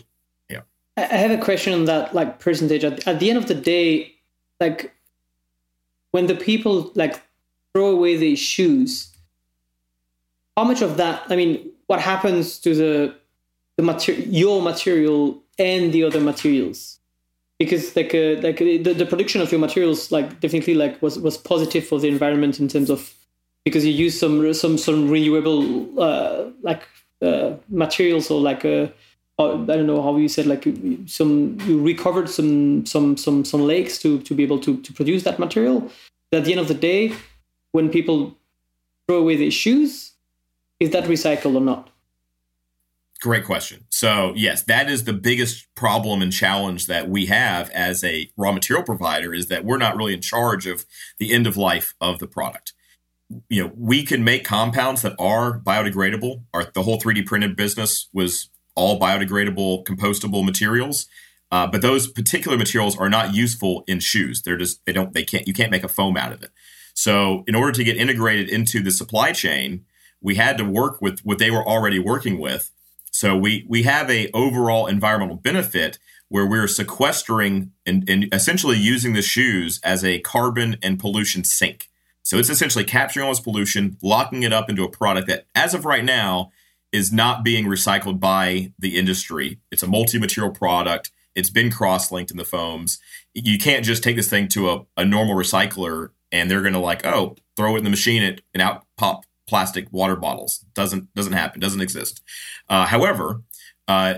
yeah. I have a question on that, like percentage. At, at the end of the day, like when the people like throw away their shoes, how much of that? I mean, what happens to the the material, your material, and the other materials? Because like uh, like the, the production of your materials, like definitely like was was positive for the environment in terms of because you use some some some renewable uh, like uh, materials or like uh, I don't know how you said like some you recovered some some some some lakes to to be able to to produce that material. At the end of the day, when people throw away their shoes, is that recycled or not? Great question. So, yes, that is the biggest problem and challenge that we have as a raw material provider is that we're not really in charge of the end of life of the product. you know, we can make compounds that are biodegradable. Our the whole 3D printed business was all biodegradable, compostable materials. Uh, but those particular materials are not useful in shoes. They're just they don't they can't you can't make a foam out of it. So in order to get integrated into the supply chain, we had to work with what they were already working with. So we we have a overall environmental benefit where we're sequestering and, and essentially using the shoes as a carbon and pollution sink. So it's essentially capturing all this pollution, locking it up into a product that, as of right now, is not being recycled by the industry. It's a multi material product. It's been cross linked in the foams. You can't just take this thing to a, a normal recycler and they're going to like, oh, throw it in the machine and out pop plastic water bottles. Doesn't doesn't happen. Doesn't exist. Uh, however, uh,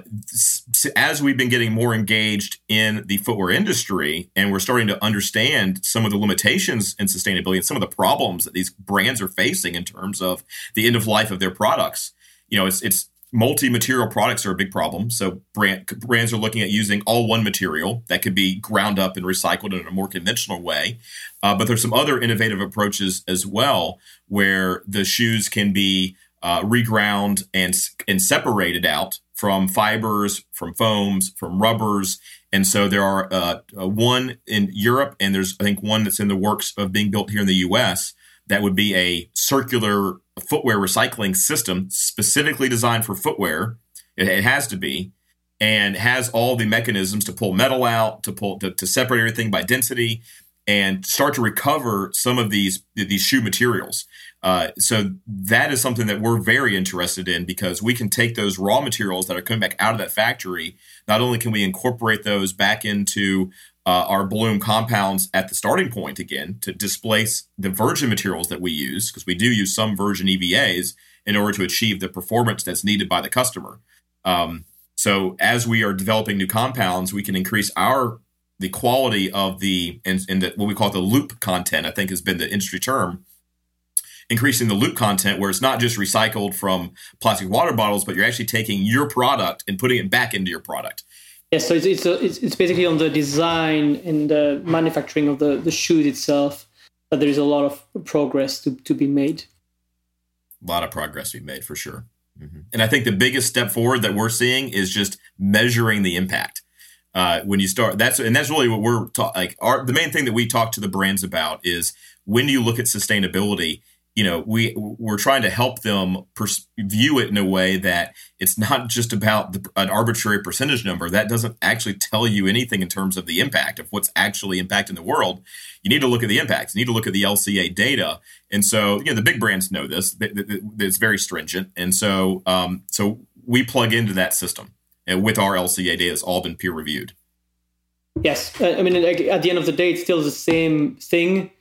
as we've been getting more engaged in the footwear industry and we're starting to understand some of the limitations in sustainability and some of the problems that these brands are facing in terms of the end of life of their products, you know, it's, it's multi-material products are a big problem. So brand, brands are looking at using all one material that could be ground up and recycled in a more conventional way. Uh, but there's some other innovative approaches as well where the shoes can be uh, reground and and separated out from fibers, from foams, from rubbers. And so there are uh, one in Europe, and there's I think one that's in the works of being built here in the U.S. That would be a circular footwear recycling system specifically designed for footwear. It, it has to be, and has all the mechanisms to pull metal out, to pull to, to separate everything by density, and start to recover some of these these shoe materials. Uh, so that is something that we're very interested in because we can take those raw materials that are coming back out of that factory. Not only can we incorporate those back into uh, our bloom compounds at the starting point again to displace the virgin materials that we use because we do use some virgin EVAs in order to achieve the performance that's needed by the customer. Um, so as we are developing new compounds, we can increase our the quality of the and, and the, what we call the loop content. I think has been the industry term increasing the loop content where it's not just recycled from plastic water bottles, but you're actually taking your product and putting it back into your product. Yes, so it's it's, it's, it's basically on the design and the manufacturing of the, the shoes itself that there is a lot of progress to, to be made. A lot of progress be made for sure. Mm-hmm. And I think the biggest step forward that we're seeing is just measuring the impact. Uh, when you start, that's and that's really what we're ta- like. Our the main thing that we talk to the brands about is when do you look at sustainability, you know we we're trying to help them pers- view it in a way that it's not just about the, an arbitrary percentage number. That doesn't actually tell you anything in terms of the impact of what's actually impacting the world. You need to look at the impacts. You need to look at the lca data. And so you know the big brands know this. It's very stringent. And so um, so we plug into that system and with our lca data. It's all been peer reviewed. Yes. I mean at the end of the day it's still the same thing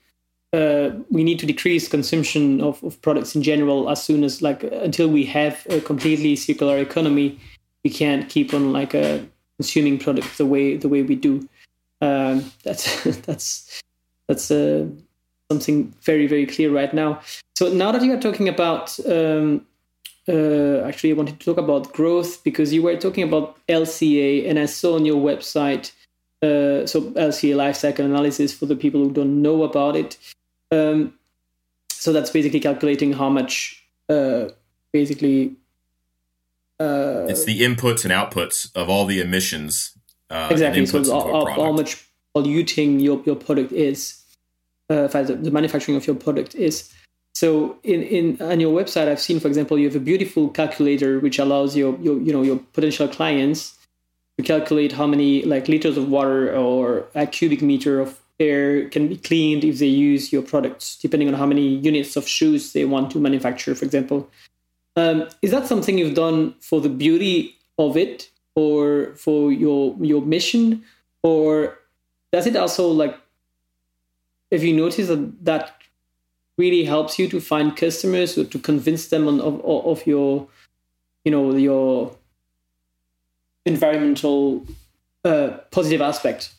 uh, we need to decrease consumption of, of products in general. As soon as like until we have a completely circular economy we can't keep on like uh, consuming products the way the way we do. Um, that's that's that's uh, something very very clear right now. So now that you are talking about um, uh, actually i wanted to talk about growth because you were talking about lca and i saw on your website uh, so LCA life cycle analysis for the people who don't know about it. Um, so that's basically calculating how much, uh, basically. Uh, it's the inputs and outputs of all the emissions. Uh, exactly. So how, how, much polluting your, your product is, uh, the, the manufacturing of your product is. So in, in on your website, I've seen, for example, you have a beautiful calculator which allows your, your you know your potential clients to calculate how many like liters of water or a cubic meter of air can be cleaned if they use your products, depending on how many units of shoes they want to manufacture, for example. Um, is that something you've done for the beauty of it, or for your your mission, or does it also like? If you notice that that really helps you to find customers or to convince them on, of of your, you know, your environmental uh, positive aspect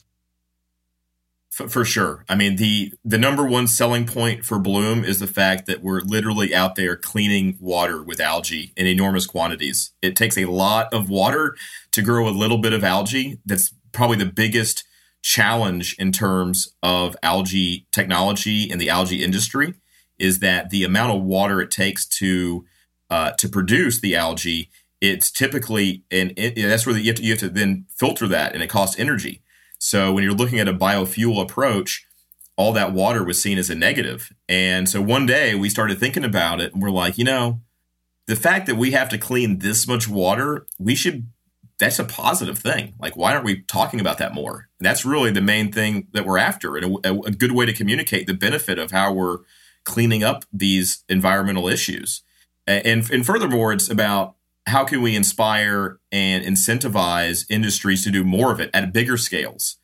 for, for sure. I mean, the the number one selling point for Bloom is the fact that we're literally out there cleaning water with algae in enormous quantities. It takes a lot of water to grow a little bit of algae. That's probably the biggest challenge in terms of algae technology in the algae industry is that the amount of water it takes to uh, to produce the algae, it's typically and that's where you have to you have to then filter that, and it costs energy. So when you're looking at a biofuel approach, all that water was seen as a negative. And so one day we started thinking about it, and we're like, you know, the fact that we have to clean this much water, we should that's a positive thing. Like, why aren't we talking about that more? And that's really the main thing that we're after, and a, a, good way to communicate the benefit of how we're cleaning up these environmental issues. And, and furthermore, it's about how can we inspire and incentivize industries to do more of it at bigger scales.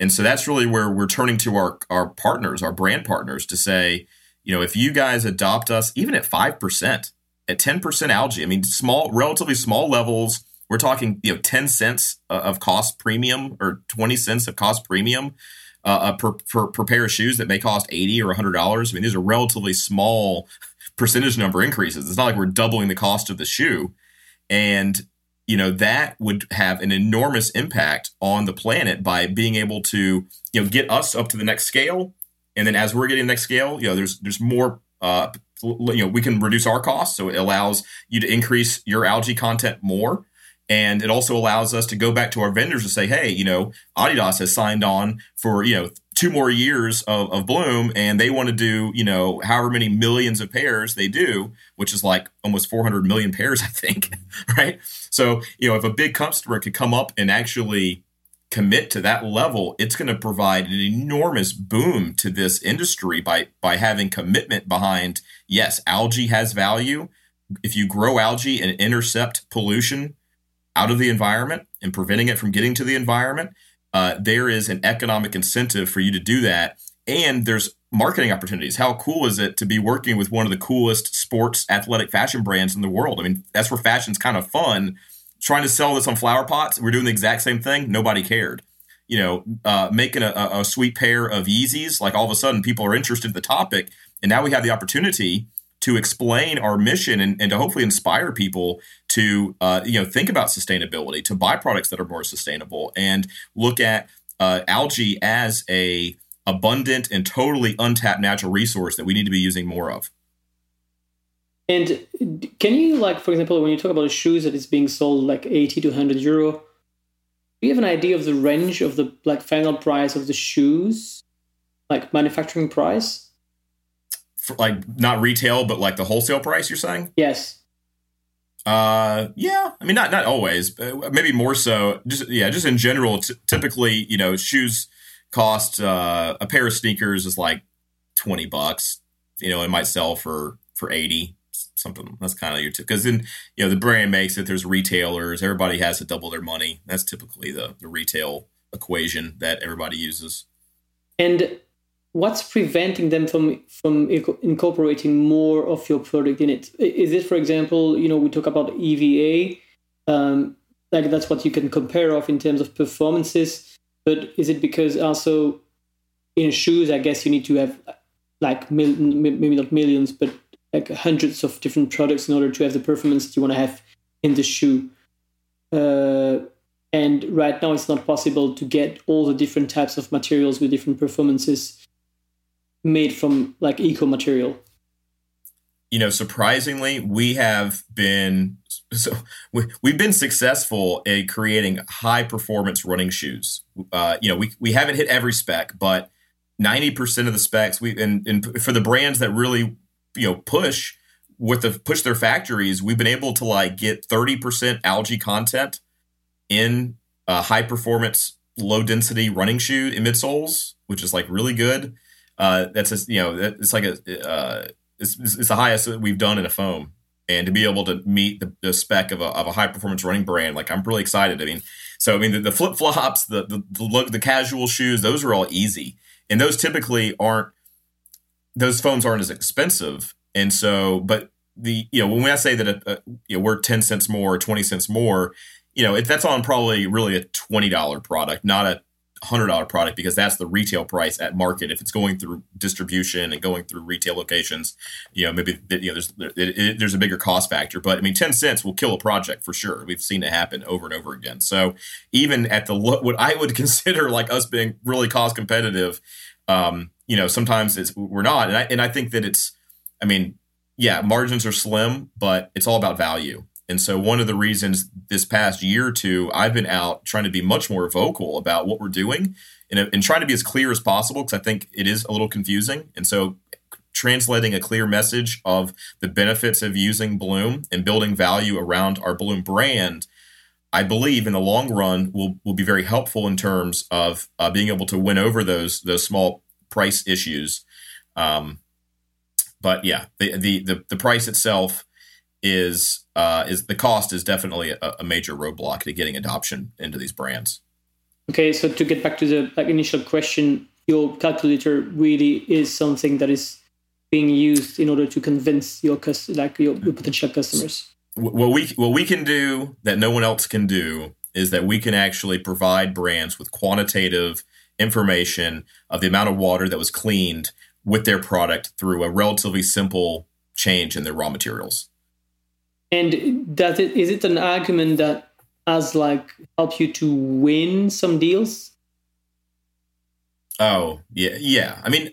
And so that's really where we're turning to our, our partners, our brand partners, to say, you know, if you guys adopt us even at 5%, at 10% algae, I mean, small, relatively small levels we're talking, you know, 10 cents uh, of cost premium or 20 cents of cost premium uh, uh, per, per, per pair of shoes that may cost 80 or $100. I mean, these are relatively small percentage number increases. It's not like we're doubling the cost of the shoe. And, you know, that would have an enormous impact on the planet by being able to, you know, get us up to the next scale. And then as we're getting the next scale, you know, there's there's more uh, you know, we can reduce our costs. So it allows you to increase your algae content more. And it also allows us to go back to our vendors and say, hey, you know, Adidas has signed on for, you know, two more years of, of Bloom and they want to do, you know, however many millions of pairs they do, which is like almost 400 million pairs, I think. right. So, you know, if a big customer could come up and actually commit to that level, it's going to provide an enormous boom to this industry by by having commitment behind yes, algae has value. If you grow algae and intercept pollution, out of the environment and preventing it from getting to the environment, uh, there is an economic incentive for you to do that. And there's marketing opportunities. How cool is it to be working with one of the coolest sports athletic fashion brands in the world? I mean, that's where fashion's kind of fun. Trying to sell this on flower pots, we're doing the exact same thing. Nobody cared. You know, uh, making a, a sweet pair of Yeezys, like all of a sudden people are interested in the topic. And now we have the opportunity to explain our mission and, and to hopefully inspire people to uh, you know think about sustainability, to buy products that are more sustainable, and look at uh, algae as a abundant and totally untapped natural resource that we need to be using more of. And can you like, for example, when you talk about shoes that is being sold like eighty to hundred euro, do you have an idea of the range of the like final price of the shoes, like manufacturing price? Like not retail, but like the wholesale price. You're saying? Yes. Uh, yeah. I mean, not not always, but maybe more so. Just yeah, just in general. T- typically, you know, shoes cost uh, a pair of sneakers is like twenty bucks. You know, it might sell for for eighty something. That's kind of your tip because then you know the brand makes it. There's retailers. Everybody has to double their money. That's typically the the retail equation that everybody uses. And what's preventing them from from incorporating more of your product in it? Is it for example you know we talk about eva um, like that's what you can compare of in terms of performances but is it because also in shoes i guess you need to have like mil- maybe not millions but like hundreds of different products in order to have the performance you want to have in the shoe? Uh, and right now it's not possible to get all the different types of materials with different performances made from like eco material? You know, surprisingly, we have been so we, we've been successful at creating high performance running shoes. Uh, you know, we we haven't hit every spec, but ninety percent of the specs we and, and for the brands that really you know push with the push their factories, we've been able to like get thirty percent algae content in a high performance, low density running shoe in midsoles, which is like really good. Uh, that's you know it's like a uh, it's, it's the highest that we've done in a foam, and to be able to meet the, the spec of a, of a high performance running brand, like I'm really excited. I mean, so I mean the, the flip flops, the the the, look, the casual shoes, those are all easy, and those typically aren't those foams aren't as expensive, and so but the you know when I say that a, a, you know we're ten cents more, twenty cents more, you know, if that's on probably really a twenty dollar product, not a hundred dollar product because that's the retail price at market. If it's going through distribution and going through retail locations, you know maybe you know there's it, it, there's a bigger cost factor. But I mean, ten cents will kill a project for sure. We've seen it happen over and over again. So even at the what I would consider like us being really cost competitive, um, you know, sometimes it's we're not, and I and I think that it's I mean, yeah, margins are slim, but it's all about value. And so, one of the reasons this past year or two, I've been out trying to be much more vocal about what we're doing and, and trying to be as clear as possible because I think it is a little confusing. And so, translating a clear message of the benefits of using Bloom and building value around our Bloom brand, I believe in the long run will will be very helpful in terms of uh, being able to win over those those small price issues. Um, but yeah, the, the the the price itself is uh, is the cost is definitely a, a major roadblock to getting adoption into these brands. Okay, so to get back to the like initial question, your calculator really is something that is being used in order to convince your like your, your potential customers. What we what we can do that no one else can do is that we can actually provide brands with quantitative information of the amount of water that was cleaned with their product through a relatively simple change in their raw materials. And does it is it an argument that has like helped you to win some deals? Oh yeah, yeah. I mean,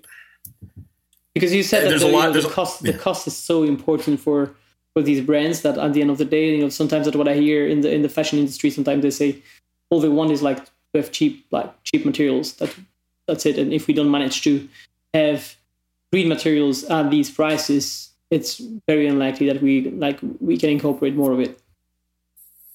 because you said that there's the, a lot. Know, the cost yeah. the cost is so important for for these brands that at the end of the day, you know, sometimes that's what I hear in the in the fashion industry. Sometimes they say all they want is like to have cheap like cheap materials. That that's it. And if we don't manage to have green materials at these prices, it's very unlikely that we like we can incorporate more of it.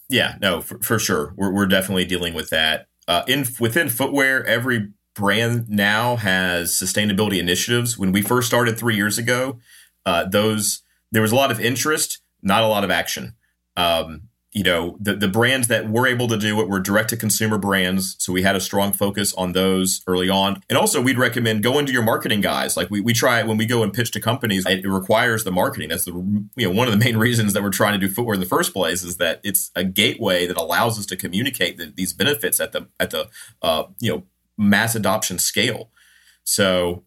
Yeah, no, for, for sure. We're we're definitely dealing with that. Uh, in within footwear, every brand now has sustainability initiatives. When we first started three years ago, uh, those there was a lot of interest, not a lot of action. Um, you know the, the brands that were able to do it were direct to consumer brands. So we had a strong focus on those early on. And also we'd recommend going to your marketing guys. Like we, we try when we go and pitch to companies it requires the marketing. That's the you know one of the main reasons that we're trying to do footwear in the first place is that it's a gateway that allows us to communicate the, these benefits at the at the uh, you know mass adoption scale. So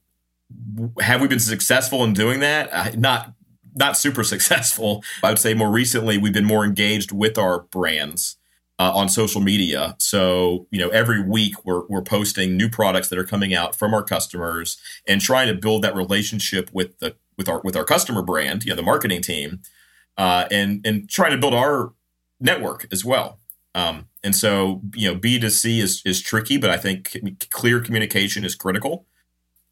have we been successful in doing that? Not not super successful. I would say more recently we've been more engaged with our brands uh, on social media. So you know every week we're we're posting new products that are coming out from our customers and trying to build that relationship with the with our with our customer brand, you know, the marketing team, uh, and and trying to build our network as well. Um, and so you know B 2 C is is tricky, but I think clear communication is critical.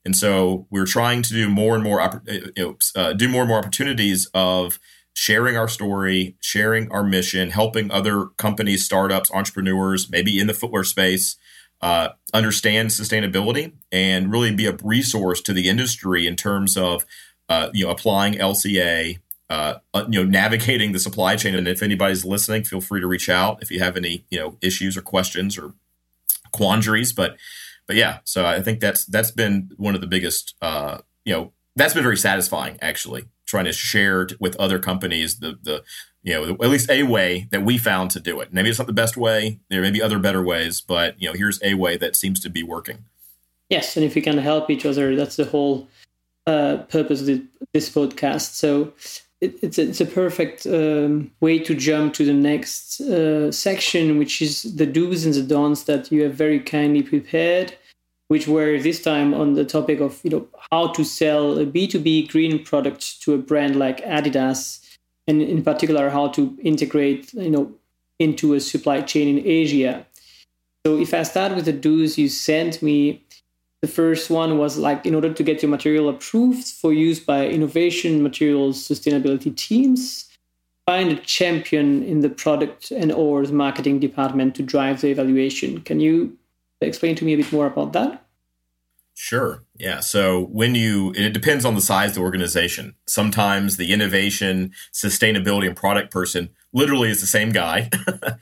And so we're trying to do more and more, uh, you know, uh, do more and more opportunities of sharing our story, sharing our mission, helping other companies, startups, entrepreneurs, maybe in the footwear space, uh, understand sustainability and really be a resource to the industry in terms of, uh, you know, applying LCA, uh, you know, navigating the supply chain. And if anybody's listening, feel free to reach out if you have any, you know, issues or questions or quandaries. But but yeah, so I think that's that's been one of the biggest, uh, you know, that's been very satisfying actually. Trying to share with other companies the the you know at least a way that we found to do it. Maybe it's not the best way. There may be other better ways, but you know here's a way that seems to be working. Yes, and if we can help each other, that's the whole uh, purpose of this podcast. So it, it's a, it's a perfect um, way to jump to the next uh, section, which is the do's and the don'ts that you have very kindly prepared, which were this time on the topic of you know how to sell a B two B green product to a brand like Adidas, and in particular how to integrate you know into a supply chain in Asia. So if I start with the do's you sent me, the first one was like in order to get your material approved for use by innovation materials sustainability teams, find a champion in the product and or the marketing department to drive the evaluation. Can you explain to me a bit more about that? Sure. Yeah. So when you, it depends on the size of the organization. Sometimes the innovation, sustainability, and product person literally is the same guy.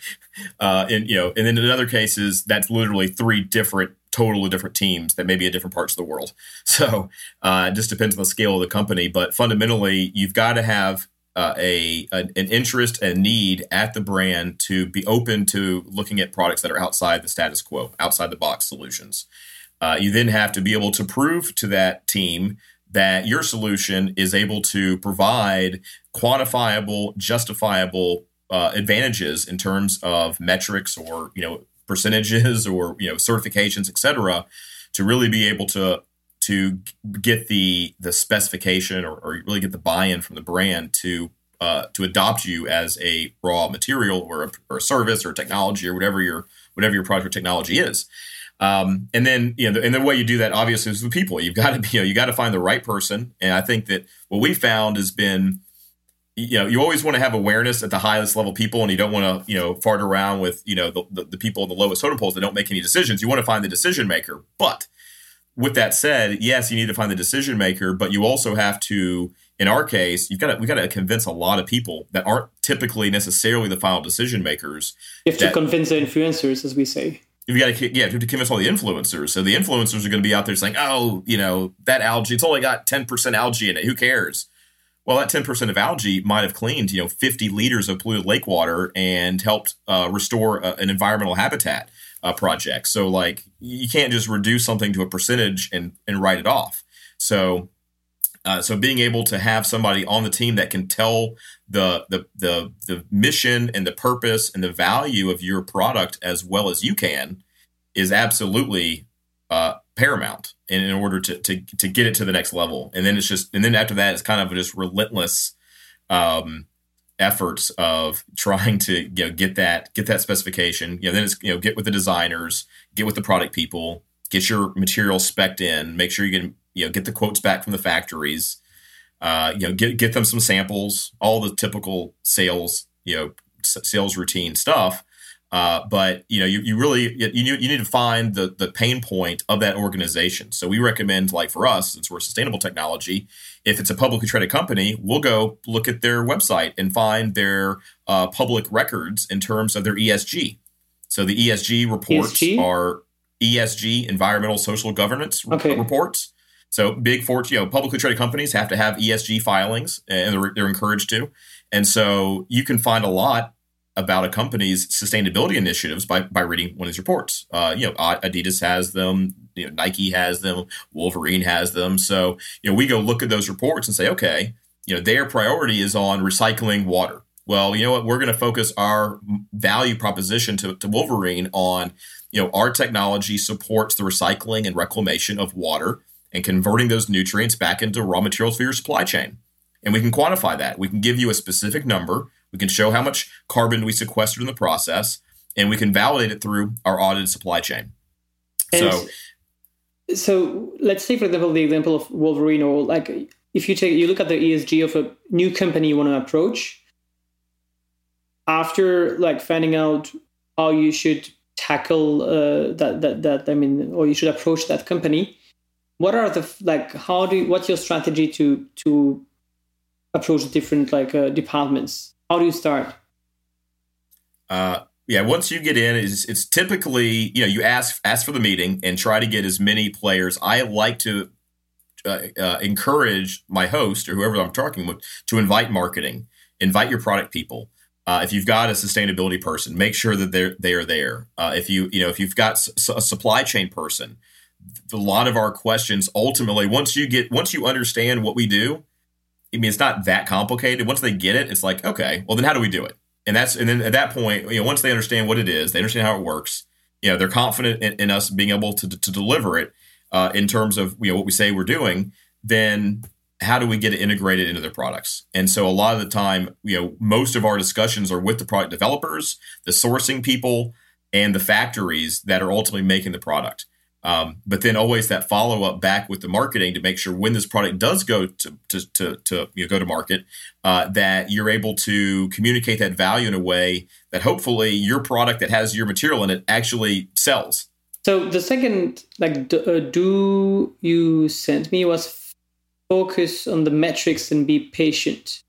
uh, and you know, and then in other cases, that's literally three different totally different teams that may be in different parts of the world. So uh, it just depends on the scale of the company. But fundamentally, you've got to have uh, a, an interest and need at the brand to be open to looking at products that are outside the status quo, outside the box solutions. Uh, you then have to be able to prove to that team that your solution is able to provide quantifiable, justifiable uh, advantages in terms of metrics or you know percentages or you know certifications, et cetera, to really be able to to get the the specification or, or really get the buy-in from the brand to uh, to adopt you as a raw material or a, or a service or technology or whatever your whatever your product or technology is. Um, and then you know, and the way you do that obviously is with people. You've got to be, you know, you got to find the right person. And I think that what we found has been, you know, you always want to have awareness at the highest level people, and you don't want to, you know, fart around with, you know, the, the, the people in the lowest totem poles that don't make any decisions. You want to find the decision maker. But with that said, yes, you need to find the decision maker, but you also have to, in our case, you've got to we got to convince a lot of people that aren't typically necessarily the final decision makers. You have to convince the influencers, as we say You've got to yeah, you have to convince all the influencers. So the influencers are going to be out there saying, "Oh, you know that algae, it's only got ten percent algae in it. Who cares?" Well, that ten percent of algae might have cleaned you know fifty liters of polluted lake water and helped uh, restore a, an environmental habitat uh, project. So like you can't just reduce something to a percentage and and write it off. So uh, so being able to have somebody on the team that can tell the, the the the mission and the purpose and the value of your product as well as you can is absolutely uh, paramount in, in order to, to to get it to the next level. And then it's just and then after that it's kind of just relentless um, efforts of trying to you know get that get that specification. You know then it's you know get with the designers, get with the product people, get your material specced in, make sure you get you know get the quotes back from the factories uh, you know get get them some samples all the typical sales you know sales routine stuff uh, but you know you, you really you, you need to find the the pain point of that organization so we recommend like for us since we're sustainable technology if it's a publicly traded company we'll go look at their website and find their uh, public records in terms of their esg so the esg reports ESG? are esg environmental social governance okay. reports so big fortune, you know, publicly traded companies have to have ESG filings, and they're, they're encouraged to. And so you can find a lot about a company's sustainability initiatives by, by reading one of these reports. Uh, you know, Adidas has them, you know, Nike has them, Wolverine has them. So, you know, we go look at those reports and say, okay, you know, their priority is on recycling water. Well, you know what? We're going to focus our value proposition to, to Wolverine on, you know, our technology supports the recycling and reclamation of water and converting those nutrients back into raw materials for your supply chain. And we can quantify that. We can give you a specific number. We can show how much carbon we sequestered in the process, and we can validate it through our audited supply chain. And so, so let's say, for example, the example of Wolverine, or like if you take you look at the ESG of a new company you want to approach, after like finding out how you should tackle uh, that that that I mean, or you should approach that company what are the like how do you, what's your strategy to to approach different like uh, departments how do you start? Uh yeah once you get in it's, it's typically you know you ask ask for the meeting and try to get as many players. I like to uh, uh, encourage my host or whoever i'm talking with to invite marketing invite your product people. Uh, if you've got a sustainability person make sure that they're they are there. Uh, if you you know if you've got a supply chain person a lot of our questions ultimately once you get once you understand what we do i mean it's not that complicated. Once they get it it's like okay well then how do we do it? And that's and then at that point you know once they understand what it is they understand how it works you know they're confident in, in us being able to, to deliver it uh, in terms of you know what we say we're doing then how do we get it integrated into their products? And so a lot of the time you know most of our discussions are with the product developers the sourcing people and the factories that are ultimately making the product um, but then always that follow up back with the marketing to make sure when this product does go to to to, to you know, go to market, uh, that you're able to communicate that value in a way that hopefully your product that has your material in it actually sells. So the second like do, uh, do you sent me was focus on the metrics and be patient.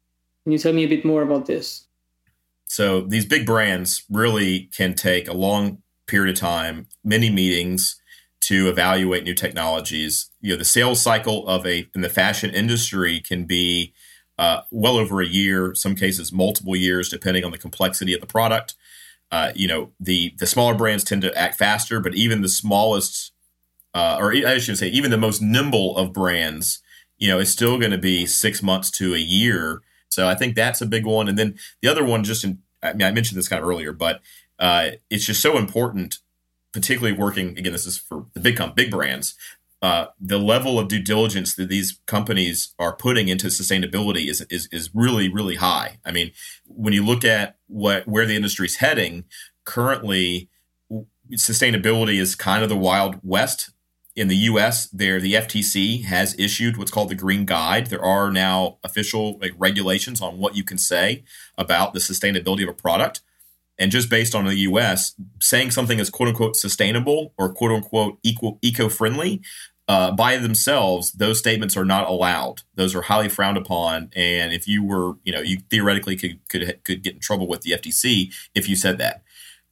Can you tell me a bit more about this? So these big brands really can take a long period of time, many meetings to evaluate new technologies. You know, the sales cycle of a in the fashion industry can be uh, well over a year, some cases multiple years, depending on the complexity of the product. Uh, you know, the the smaller brands tend to act faster, but even the smallest, uh, or I should say, even the most nimble of brands, you know, is still going to be six months to a year. So I think that's a big one. And then the other one, just in, I mean, I mentioned this kind of earlier, but uh, it's just so important particularly working again. This is for the big comp, big brands. uh, the level of due diligence that these companies are putting into sustainability is, is is really really high. I mean, when you look at what where the industry is heading currently, sustainability is kind of the wild west. In the U.S., there the FTC has issued what's called the Green Guide. There are now official like, regulations on what you can say about the sustainability of a product. And just based on the US, saying something is quote unquote sustainable or quote unquote equal eco friendly uh, by themselves, those statements are not allowed. Those are highly frowned upon. And if you were, you know, you theoretically could could could get in trouble with the FTC if you said that.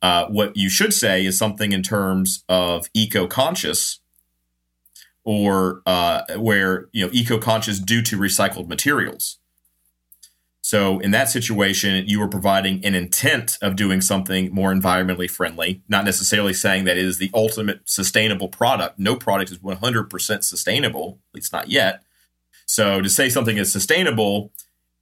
Uh, what you should say is something in terms of eco conscious, or uh, where you know eco conscious due to recycled materials. So in that situation, you are providing an intent of doing something more environmentally friendly, not necessarily saying that it is the ultimate sustainable product. No product is 100% sustainable, at least not yet. So to say something is sustainable,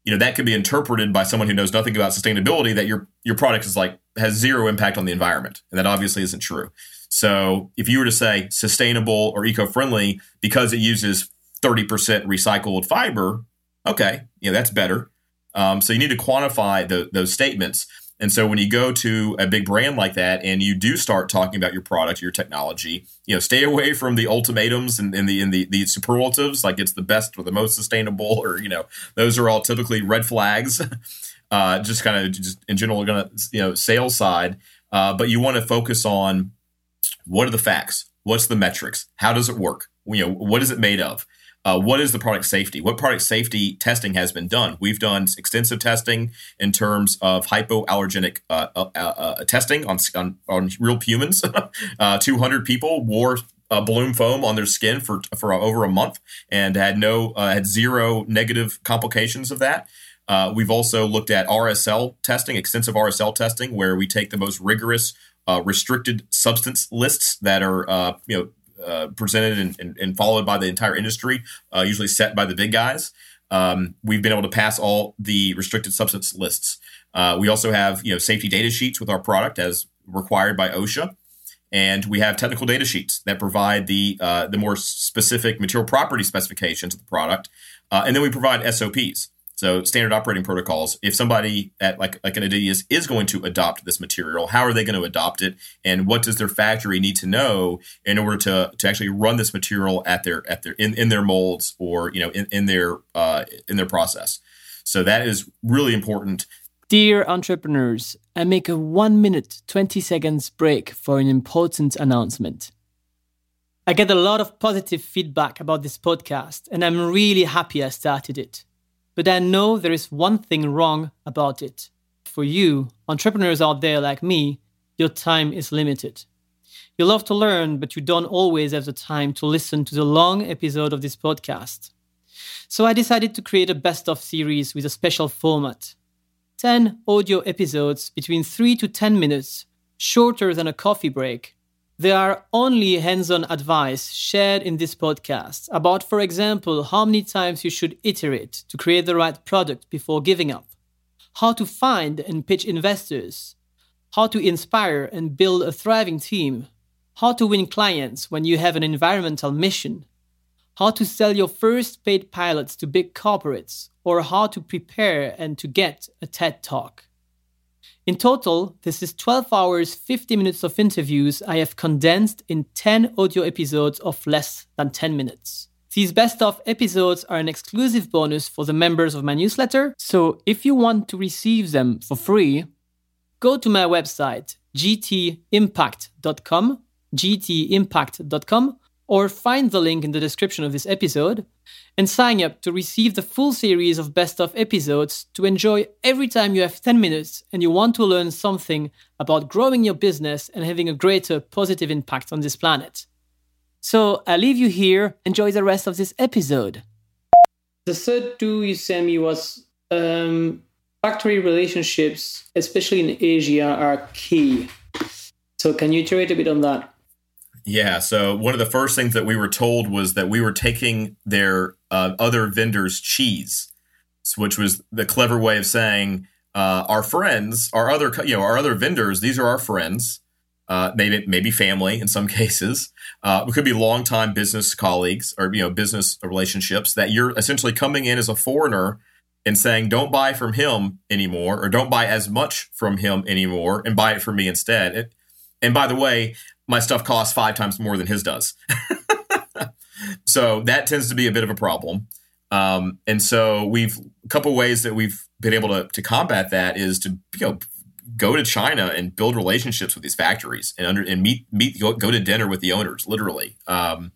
you know, that could be interpreted by someone who knows nothing about sustainability that your your product is like has zero impact on the environment, and that obviously isn't true. So if you were to say sustainable or eco-friendly because it uses 30% recycled fiber, okay, you know, that's better um, so you need to quantify the, those statements. And so when you go to a big brand like that and you do start talking about your product, your technology, you know, stay away from the ultimatums and, and the the, the superlatives, like it's the best or the most sustainable, or you know, those are all typically red flags. uh, just kind of just in general, gonna you know, sales side. Uh, but you want to focus on what are the facts, what's the metrics, how does it work, you know, what is it made of, uh, what is the product safety? What product safety testing has been done? We've done extensive testing in terms of hypoallergenic uh, uh, uh, uh testing on, on, on real humans. Uh, 200 people wore a bloom foam on their skin for for over a month and had no had zero negative complications of that. We've also looked at RSL testing, extensive RSL testing, where we take the most rigorous restricted substance lists that are, you know, uh, presented and, and, and, followed by the entire industry, uh, usually set by the big guys. Um, we've been able to pass all the restricted substance lists. Uh, we also have you know safety data sheets with our product as required by OSHA, and we have technical data sheets that provide the uh, the more specific material property specifications of the product, uh, and then we provide SOPs. So standard operating protocols. If somebody at like like an Adidas is going to adopt this material, how are they going to adopt it, and what does their factory need to know in order to to actually run this material at their at their in, in their molds or you know in, in their uh, in their process. So that is really important. Dear entrepreneurs, I make a one minute twenty seconds break for an important announcement. I get a lot of positive feedback about this podcast, and I'm really happy I started it. But I know there is one thing wrong about it. For you, entrepreneurs out there like me, your time is limited. You love to learn, but you don't always have the time to listen to the long episode of this podcast. So I decided to create a best of series with a special format 10 audio episodes between 3 to 10 minutes, shorter than a coffee break, there are only hands on advice shared in this podcast about, for example, how many times you should iterate to create the right product before giving up, how to find and pitch investors, how to inspire and build a thriving team, how to win clients when you have an environmental mission, how to sell your first paid pilots to big corporates, or how to prepare and to get a TED Talk. In total, this is 12 hours, 50 minutes of interviews I have condensed in 10 audio episodes of less than 10 minutes. These best of episodes are an exclusive bonus for the members of my newsletter, so if you want to receive them for free, go to my website gtimpact.com, gtimpact.com, or find the link in the description of this episode and sign up to receive the full series of best of episodes to enjoy every time you have 10 minutes and you want to learn something about growing your business and having a greater positive impact on this planet. So I leave you here. Enjoy the rest of this episode. The third tool you sent me was um, factory relationships, especially in Asia, are key. So can you iterate a bit on that? Yeah. So one of the first things that we were told was that we were taking their uh, other vendors' cheese, which was the clever way of saying uh, our friends, our other, you know, our other vendors. These are our friends. uh, maybe maybe family in some cases. Uh, it could be longtime business colleagues or you know business relationships that you're essentially coming in as a foreigner and saying don't buy from him anymore or don't buy as much from him anymore and buy it from me instead. It, and by the way, my stuff costs five times more than his does. so that tends to be a bit of a problem. Um, and so we've a couple ways that we've been able to, to combat that is to you know go to China and build relationships with these factories and under and meet meet go, go to dinner with the owners literally. Um,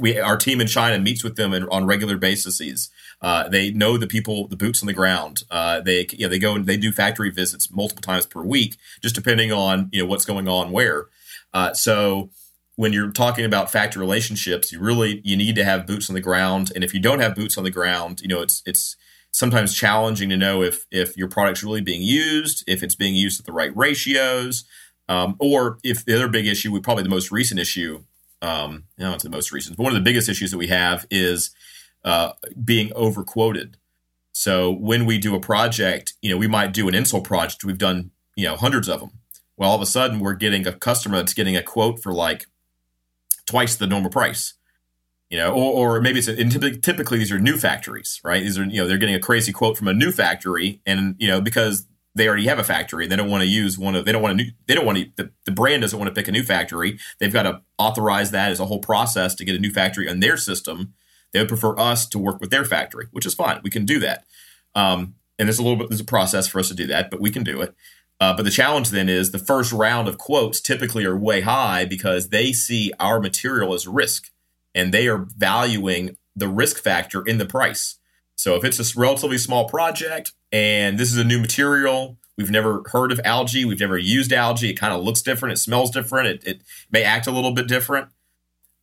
we our team in China meets with them in, on regular basis. Uh, they know the people, the boots on the ground. Uh, they you know, they go and they do factory visits multiple times per week, just depending on you know what's going on where. Uh, so when you're talking about factory relationships, you really you need to have boots on the ground. And if you don't have boots on the ground, you know it's it's sometimes challenging to know if if your product's really being used, if it's being used at the right ratios, um, or if the other big issue, we probably the most recent issue, um, no, it's the most recent, but one of the biggest issues that we have is uh, being overquoted. So when we do a project, you know, we might do an insole project. We've done you know hundreds of them. Well, all of a sudden, we're getting a customer that's getting a quote for like twice the normal price. You know, or, or maybe it's a, typically these are new factories, right? These are you know they're getting a crazy quote from a new factory, and you know because they already have a factory, they don't want to use one of they don't want to they don't want to the, the brand doesn't want to pick a new factory. They've got to authorize that as a whole process to get a new factory on their system. They would prefer us to work with their factory, which is fine. We can do that. Um, and there's a little bit there's a process for us to do that, but we can do it. Uh, but the challenge then is the first round of quotes typically are way high because they see our material as risk and they are valuing the risk factor in the price. So if it's a relatively small project and this is a new material, we've never heard of algae, we've never used algae, it kind of looks different, it smells different, it, it may act a little bit different.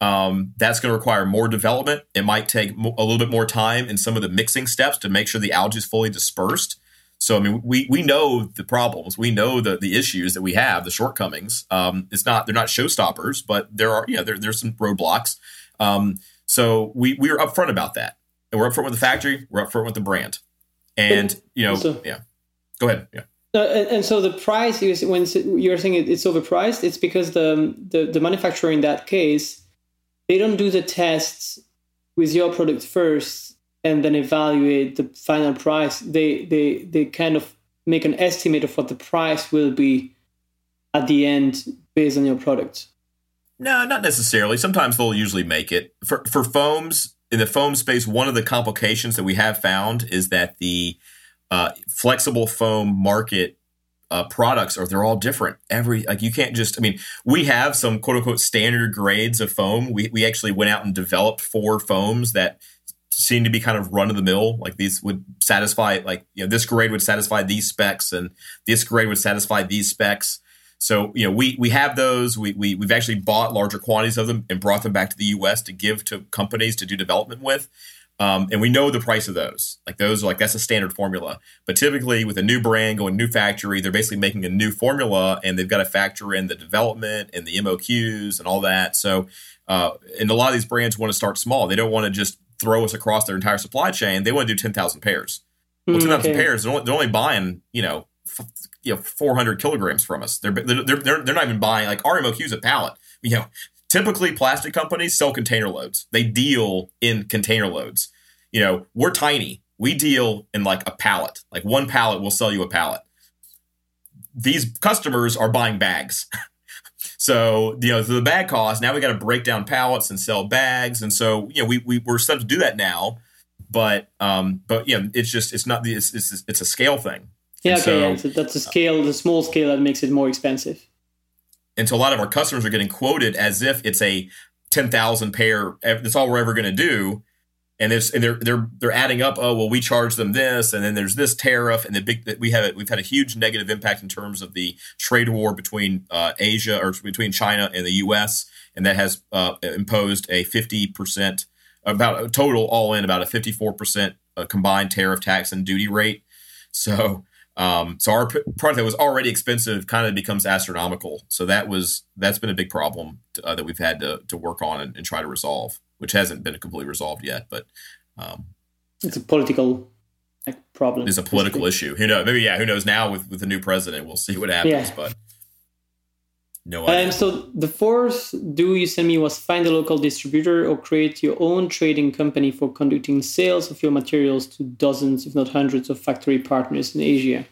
Um, that's going to require more development. It might take a little bit more time in some of the mixing steps to make sure the algae is fully dispersed. So I mean, we we know the problems, we know the the issues that we have, the shortcomings. Um, it's not they're not showstoppers, but there are yeah there, there's some roadblocks. Um, so we we are upfront about that, and we're upfront with the factory, we're upfront with the brand, and you know so, yeah. Go ahead. Yeah. Uh, and, and, so the price is when you're saying it's overpriced, it's because the, the the manufacturer in that case they don't do the tests with your product first and then evaluate the final price, they they they kind of make an estimate of what the price will be at the end based on your product. No, not necessarily. Sometimes they'll usually make it for for foams in the foam space. One of the complications that we have found is that the uh, flexible foam market uh, products are they're all different. Every like you can't just. I mean, we have some quote unquote standard grades of foam. We we actually went out and developed four foams that seem to be kind of run of the mill. Like these would satisfy, like you know, this grade would satisfy these specs, and this grade would satisfy these specs. So you know, we we have those. We, we we've actually bought larger quantities of them and brought them back to the U.S. to give to companies to do development with. Um, and we know the price of those. Like those are like that's a standard formula. But typically with a new brand going new factory, they're basically making a new formula and they've got to factor in the development and the MOQs and all that. So uh, and a lot of these brands want to start small. They don't want to just throw us across their entire supply chain. They want to do 10,000 pairs. Well, hmm, 10,000 okay. pairs, they're only, they're only buying, you know, f- you know, 400 kilograms from us. They're, they're, they're, they're not even buying like our MOQ's a pallet. You know, typically plastic companies sell container loads. They deal in container loads. You know, we're tiny. We deal in like a pallet. Like one pallet will sell you a pallet. These customers are buying bags. So, you know, the bag cost, now we got to break down pallets and sell bags. And so, you know, we, we, we're set to do that now. But, um, but, you know, it's just, it's not, it's, it's, it's a scale thing. Yeah, okay, so, yeah. So that's a scale, the small scale that makes it more expensive. And so a lot of our customers are getting quoted as if it's a 10,000 pair, that's all we're ever going to do and there's and they're they're they're adding up. Oh well, we charge them this, and then there's this tariff, and the big we have we've had a huge negative impact in terms of the trade war between uh, Asia or between China and the U.S. and that has uh, imposed a fifty percent about a total all in about a fifty four percent uh, combined tariff tax and duty rate. So. Um, so our product that was already expensive kind of becomes astronomical. So that was that's been a big problem uh, that we've had to, to work on and, and try to resolve which hasn't been completely resolved yet. But um, it's a political like, problem. It's a political issue. Who knows? Maybe yeah. Who knows? Now with with the new president, we'll see what happens. Yeah. But No idea. Um, so the fourth do you send me was find a local distributor or create your own trading company for conducting sales of your materials to dozens, if not hundreds, of factory partners in Asia.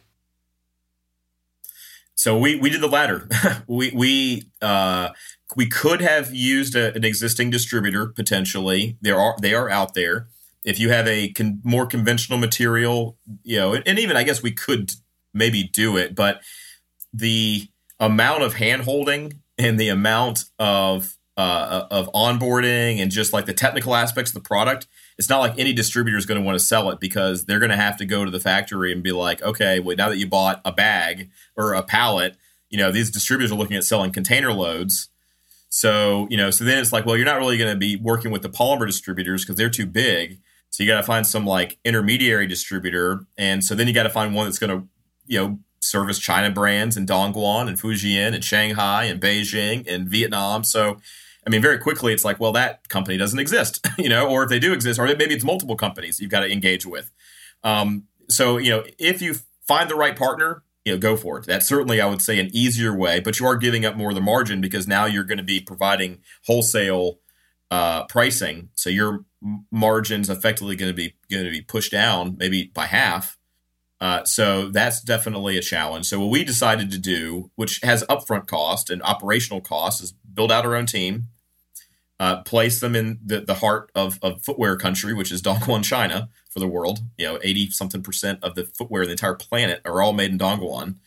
So we we did the latter. we we uh, we could have used a, an existing distributor potentially. There are they are out there. If you have a con- more conventional material, you know, and, and even I guess we could maybe do it, but the amount of hand holding and the amount of uh, of onboarding and just like the technical aspects of the product, it's not like any distributor is going to want to sell it because they're going to have to go to the factory and be like, okay, well, now that you bought a bag or a pallet, you know, these distributors are looking at selling container loads. So, you know, so then it's like, well, you're not really going to be working with the polymer distributors because they're too big. So you got to find some like intermediary distributor. And so then you got to find one that's going to, you know, service China brands in Dongguan and Fujian and Shanghai and Beijing and Vietnam. So, I mean, very quickly, it's like, well, that company doesn't exist, you know, or if they do exist, or maybe it's multiple companies you've got to engage with. Um, so, you know, if you find the right partner, you know, go for it. That's certainly, I would say, an easier way, but you are giving up more of the margin because now you're going to be providing wholesale uh, pricing. So your margins effectively going to be going to be pushed down maybe by half. Uh, so that's definitely a challenge. So what we decided to do, which has upfront cost and operational cost, is build out our own team, uh, place them in the, the heart of, of footwear country, which is Dongguan, China, for the world. You know, eighty something percent of the footwear in the entire planet are all made in Dongguan.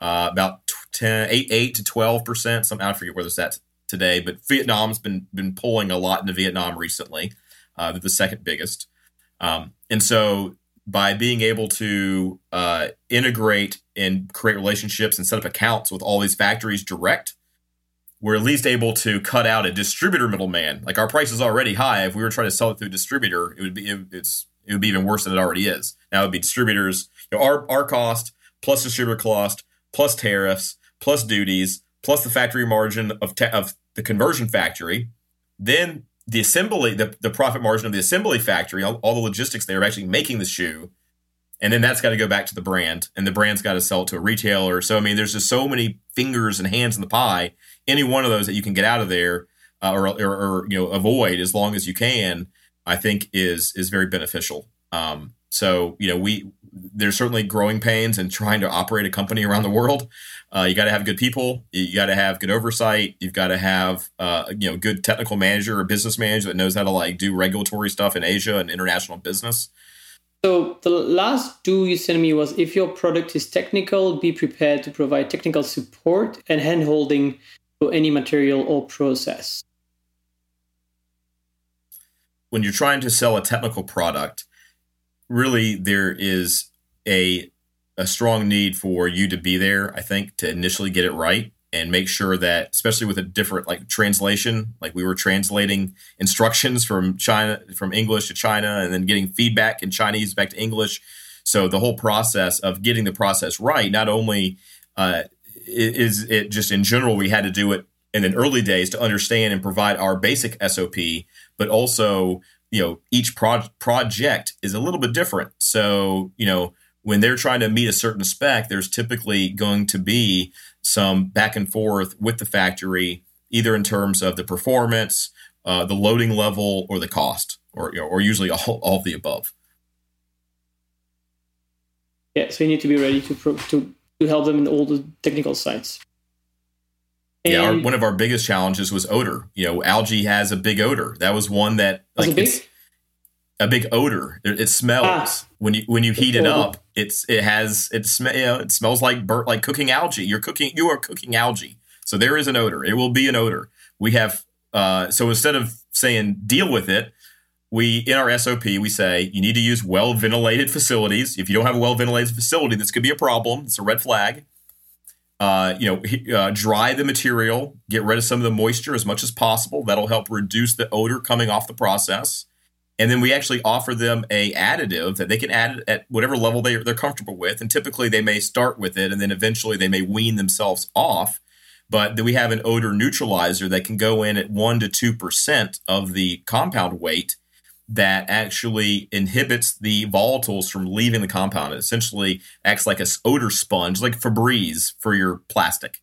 Uh, about 10, 8, 8 to twelve percent. Some I forget where this at today, but Vietnam's been been pulling a lot into Vietnam recently. Uh, the second biggest, um, and so by being able to uh, integrate and create relationships and set up accounts with all these factories direct we're at least able to cut out a distributor middleman. Like our price is already high. If we were trying to sell it through a distributor, it would be it, it's it would be even worse than it already is. Now it would be distributors, you know, our our cost plus distributor cost plus tariffs plus duties plus the factory margin of te- of the conversion factory, then the assembly the, the profit margin of the assembly factory, all, all the logistics they are actually making the shoe, and then that's got to go back to the brand, and the brand's got to sell it to a retailer. So I mean, there's just so many fingers and hands in the pie any one of those that you can get out of there uh, or, or, or, you know avoid as long as you can, I think is is very beneficial. Um, so you know we there's certainly growing pains in trying to operate a company around the world. Uh, you got to have good people. You got to have good oversight. You've got to have uh, you know good technical manager or business manager that knows how to like do regulatory stuff in Asia and international business. So the last do you sent me was if your product is technical, be prepared to provide technical support and handholding to any material or process. When you're trying to sell a technical product, really there is a a strong need for you to be there, I think, to initially get it right and make sure that especially with a different like translation, like we were translating instructions from China from English to China and then getting feedback in Chinese back to English. So the whole process of getting the process right, not only uh, is it just in general we had to do it in the early days to understand and provide our basic SOP, but also you know each pro- project is a little bit different. So you know when they're trying to meet a certain spec, there's typically going to be some back and forth with the factory, either in terms of the performance, uh, the loading level, or the cost, or you know, or usually all, all of the above. Yeah, so you need to be ready to pro- to to help them in all the technical sides. And yeah, our, one of our biggest challenges was odor. You know, algae has a big odor. That was one that like big? a big odor. It, it smells ah, when you when you heat it up. It's it has it sm- you know, it smells like burnt like cooking algae. You're cooking you are cooking algae. So there is an odor. It will be an odor. We have uh, so instead of saying deal with it, we in our SOP we say you need to use well ventilated facilities. If you don't have a well ventilated facility, this could be a problem. It's a red flag. Uh, you know, uh, dry the material, get rid of some of the moisture as much as possible. That'll help reduce the odor coming off the process. And then we actually offer them a additive that they can add at whatever level they, they're comfortable with. And typically they may start with it, and then eventually they may wean themselves off. But then we have an odor neutralizer that can go in at one to two percent of the compound weight that actually inhibits the volatiles from leaving the compound. It essentially acts like a odor sponge, like Febreze for your plastic.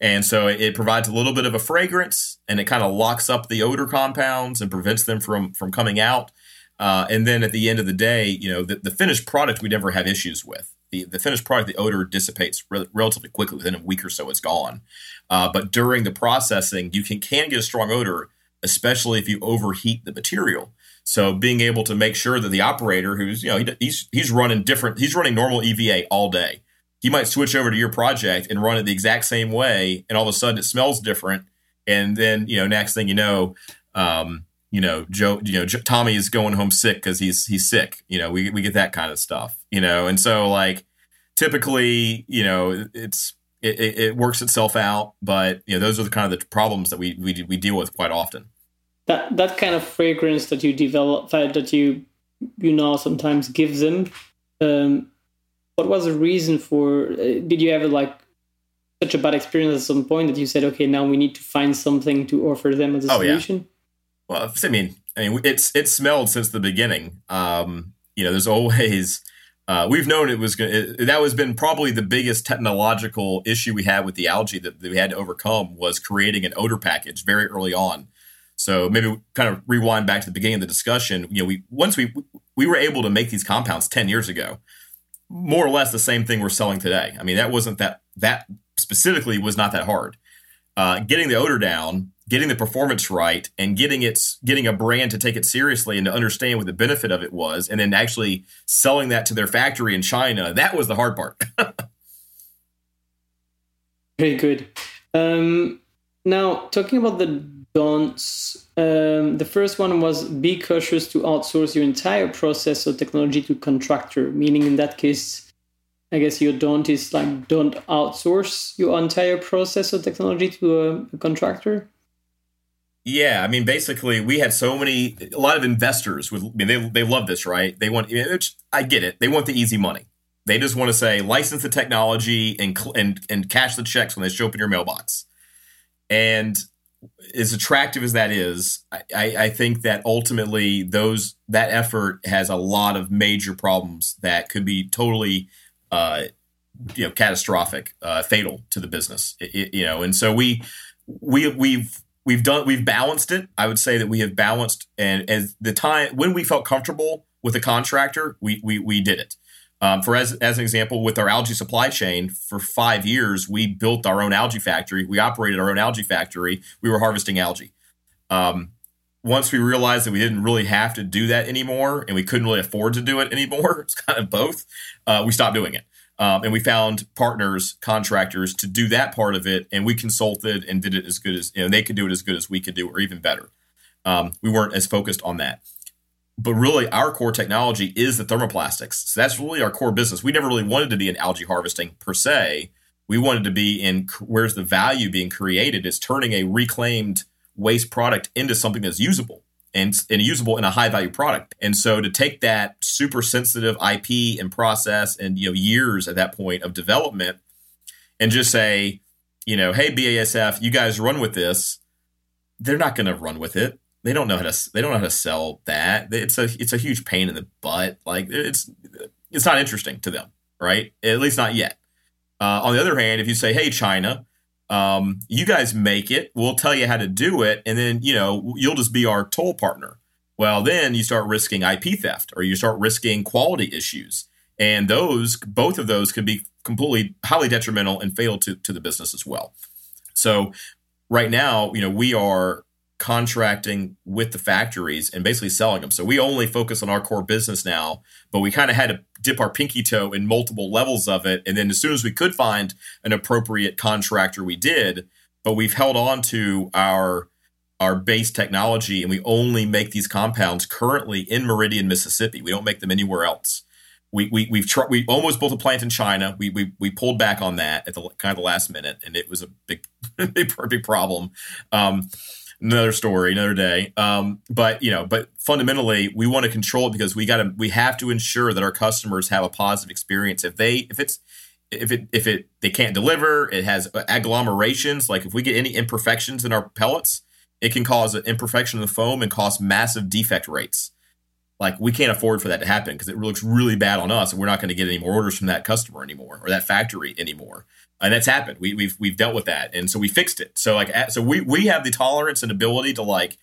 And so it, provides a little bit of a fragrance and it kind of locks up the odor compounds and prevents them from, from coming out. Uh, and then at the end of the day, you know, the, the finished product we never have issues with. The, the finished product, the odor dissipates re- relatively quickly. Within a week or so, it's gone. Uh, but during the processing, you can, can get a strong odor, especially if you overheat the material. So being able to make sure that the operator, who's you know he, he's he's running different, he's running normal EVA all day. He might switch over to your project and run it the exact same way, and all of a sudden it smells different. And then you know next thing you know, um, you know Joe, you know Tommy is going home sick because he's he's sick. You know we we get that kind of stuff. You know, and so like typically you know it's it, it, works itself out, but you know those are the kind of the problems that we we, we deal with quite often that that kind of fragrance that you develop that, that you you know sometimes give them um, what was the reason for uh, did you ever like such a bad experience at some point that you said okay now we need to find something to offer them as a oh, solution yeah. well i mean i mean it's it's smelled since the beginning. Um, you know there's always uh, we've known it was going that was been probably the biggest technological issue we had with the algae that, that we had to overcome was creating an odor package very early on so maybe kind of rewind back to the beginning of the discussion. You know, we once we we were able to make these compounds ten years ago, more or less the same thing we're selling today. I mean, that wasn't that that specifically was not that hard. Uh, getting the odor down, getting the performance right, and getting its getting a brand to take it seriously and to understand what the benefit of it was, and then actually selling that to their factory in China. That was the hard part. Very good. Um, now, talking about the don'ts. Um, the first one was be cautious to outsource your entire process or technology to contractor, meaning in that case, I guess your don't is like don't outsource your entire process or technology to a, a contractor. Yeah, I mean, basically, we had so many, a lot of investors would, I mean, they, they love this, right? They want, I get it. They want the easy money. They just want to say, license the technology and, and, and cash the checks when they show up in your mailbox. And as attractive as that is, I, I, think that ultimately those that effort has a lot of major problems that could be totally, uh, you know, catastrophic, uh, fatal to the business. It, you know, and so we we we've we've done we've balanced it. I would say that we have balanced, and as the time when we felt comfortable with a contractor, we we we did it. Um, for as, as an example, with our algae supply chain, for five years, we built our own algae factory. We operated our own algae factory. We were harvesting algae. Um, once we realized that we didn't really have to do that anymore and we couldn't really afford to do it anymore, it's kind of both, uh, we stopped doing it. Um, and we found partners, contractors to do that part of it. And we consulted and did it as good as, you know, they could do it as good as we could do or even better. Um, we weren't as focused on that but really our core technology is the thermoplastics. So that's really our core business. We never really wanted to be in algae harvesting per se. We wanted to be in where's the value being created is turning a reclaimed waste product into something that's usable and, and usable in a high value product. And so to take that super sensitive IP and process and you know years at that point of development and just say, you know, hey BASF, you guys run with this. They're not going to run with it they don't know how to they don't know how to sell that. It's a it's a huge pain in the butt. Like it's it's not interesting to them, right? At least not yet. Uh, on the other hand, if you say, "Hey, China, um, you guys make it. We'll tell you how to do it, and then you know you'll just be our toll partner." Well, then you start risking IP theft, or you start risking quality issues, and those both of those could be completely highly detrimental and fatal to to the business as well. So right now, you know, we are contracting with the factories and basically selling them. So we only focus on our core business now, but we kind of had to dip our pinky toe in multiple levels of it. And then as soon as we could find an appropriate contractor, we did. But we've held on to our our base technology and we only make these compounds currently in Meridian, Mississippi. We don't make them anywhere else. We, we, we've tried, we almost built a plant in China. We, we, we pulled back on that at the kind of the last minute and it was a big, big, big problem. Um, another story, another day. Um, but you know, but fundamentally, we want to control it because we got to we have to ensure that our customers have a positive experience. If they if it's if it if it they can't deliver, it has agglomerations. Like if we get any imperfections in our pellets, it can cause an imperfection in the foam and cause massive defect rates. Like we can't afford for that to happen because it looks really bad on us, and we're not going to get any more orders from that customer anymore or that factory anymore. And that's happened. We, we've we've dealt with that, and so we fixed it. So like so we we have the tolerance and ability to like,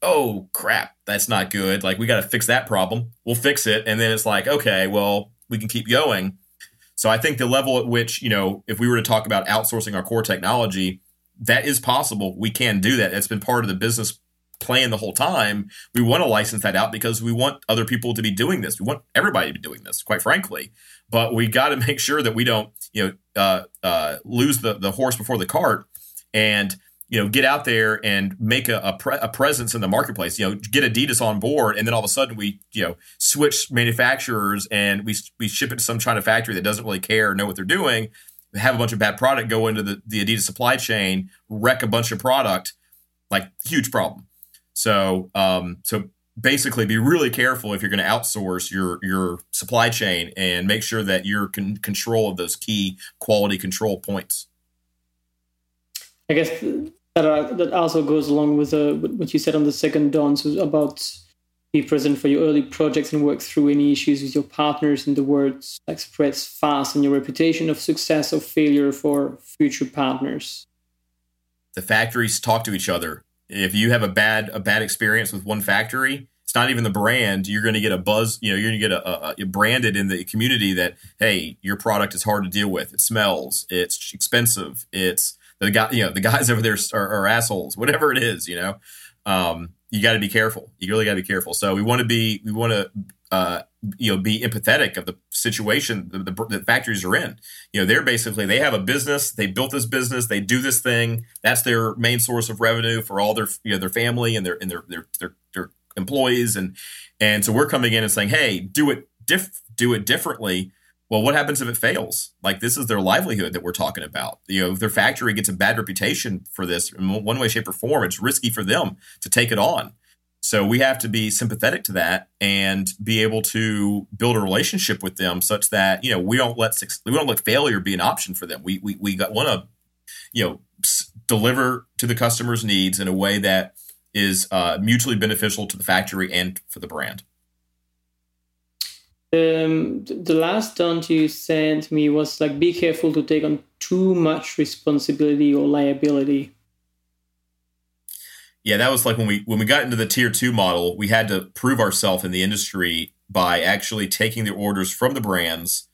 oh crap, that's not good. Like we got to fix that problem. We'll fix it, and then it's like okay, well we can keep going. So I think the level at which you know if we were to talk about outsourcing our core technology, that is possible. We can do that. It's been part of the business plan the whole time. We want to license that out because we want other people to be doing this. We want everybody to be doing this, quite frankly. But we got to make sure that we don't, you know, uh, uh, lose the the horse before the cart, and you know, get out there and make a, a, pre- a, presence in the marketplace. You know, get Adidas on board, and then all of a sudden we, you know, switch manufacturers and we we ship it to some China factory that doesn't really care or know what they're doing. Have a bunch of bad product go into the, the Adidas supply chain, wreck a bunch of product, like huge problem. So, um, so basically, be really careful if you're going to outsource your your supply chain and make sure that you're in control of those key quality control points. I guess that uh, that also goes along with uh, what you said on the second dawn, so about be present for your early projects and work through any issues with your partners and the words like spreads fast and your reputation of success or failure for future partners the factories talk to each other if you have a bad a bad experience with one factory, it's not even the brand. You're going to get a buzz. You know, you're going to get a, a, a, branded in the community that hey, your product is hard to deal with. It smells. It's expensive. It's the guy. You know, the guys over there are, are assholes. Whatever it is, you know. Um, you got to be careful. You really got to be careful. So we want to be we want to uh, you know be empathetic of the situation the, the, the, factories are in. You know, they're basically they have a business. They built this business. They do this thing. That's their main source of revenue for all their you know their family and their and their their their, their employees and and so we're coming in and saying, hey, do it diff do it differently. Well, what happens if it fails? Like this is their livelihood that we're talking about. You know, if their factory gets a bad reputation for this in one way, shape, or form, it's risky for them to take it on. So we have to be sympathetic to that and be able to build a relationship with them such that you know we don't let we don't let failure be an option for them. We we we want to you know deliver to the customer's needs in a way that is uh, mutually beneficial to the factory and for the brand. Um, the last don't you sent me was like be careful to take on too much responsibility or liability yeah, that was like when we when we got into the tier two model, we had to prove ourselves in the industry by actually taking the orders from the brands,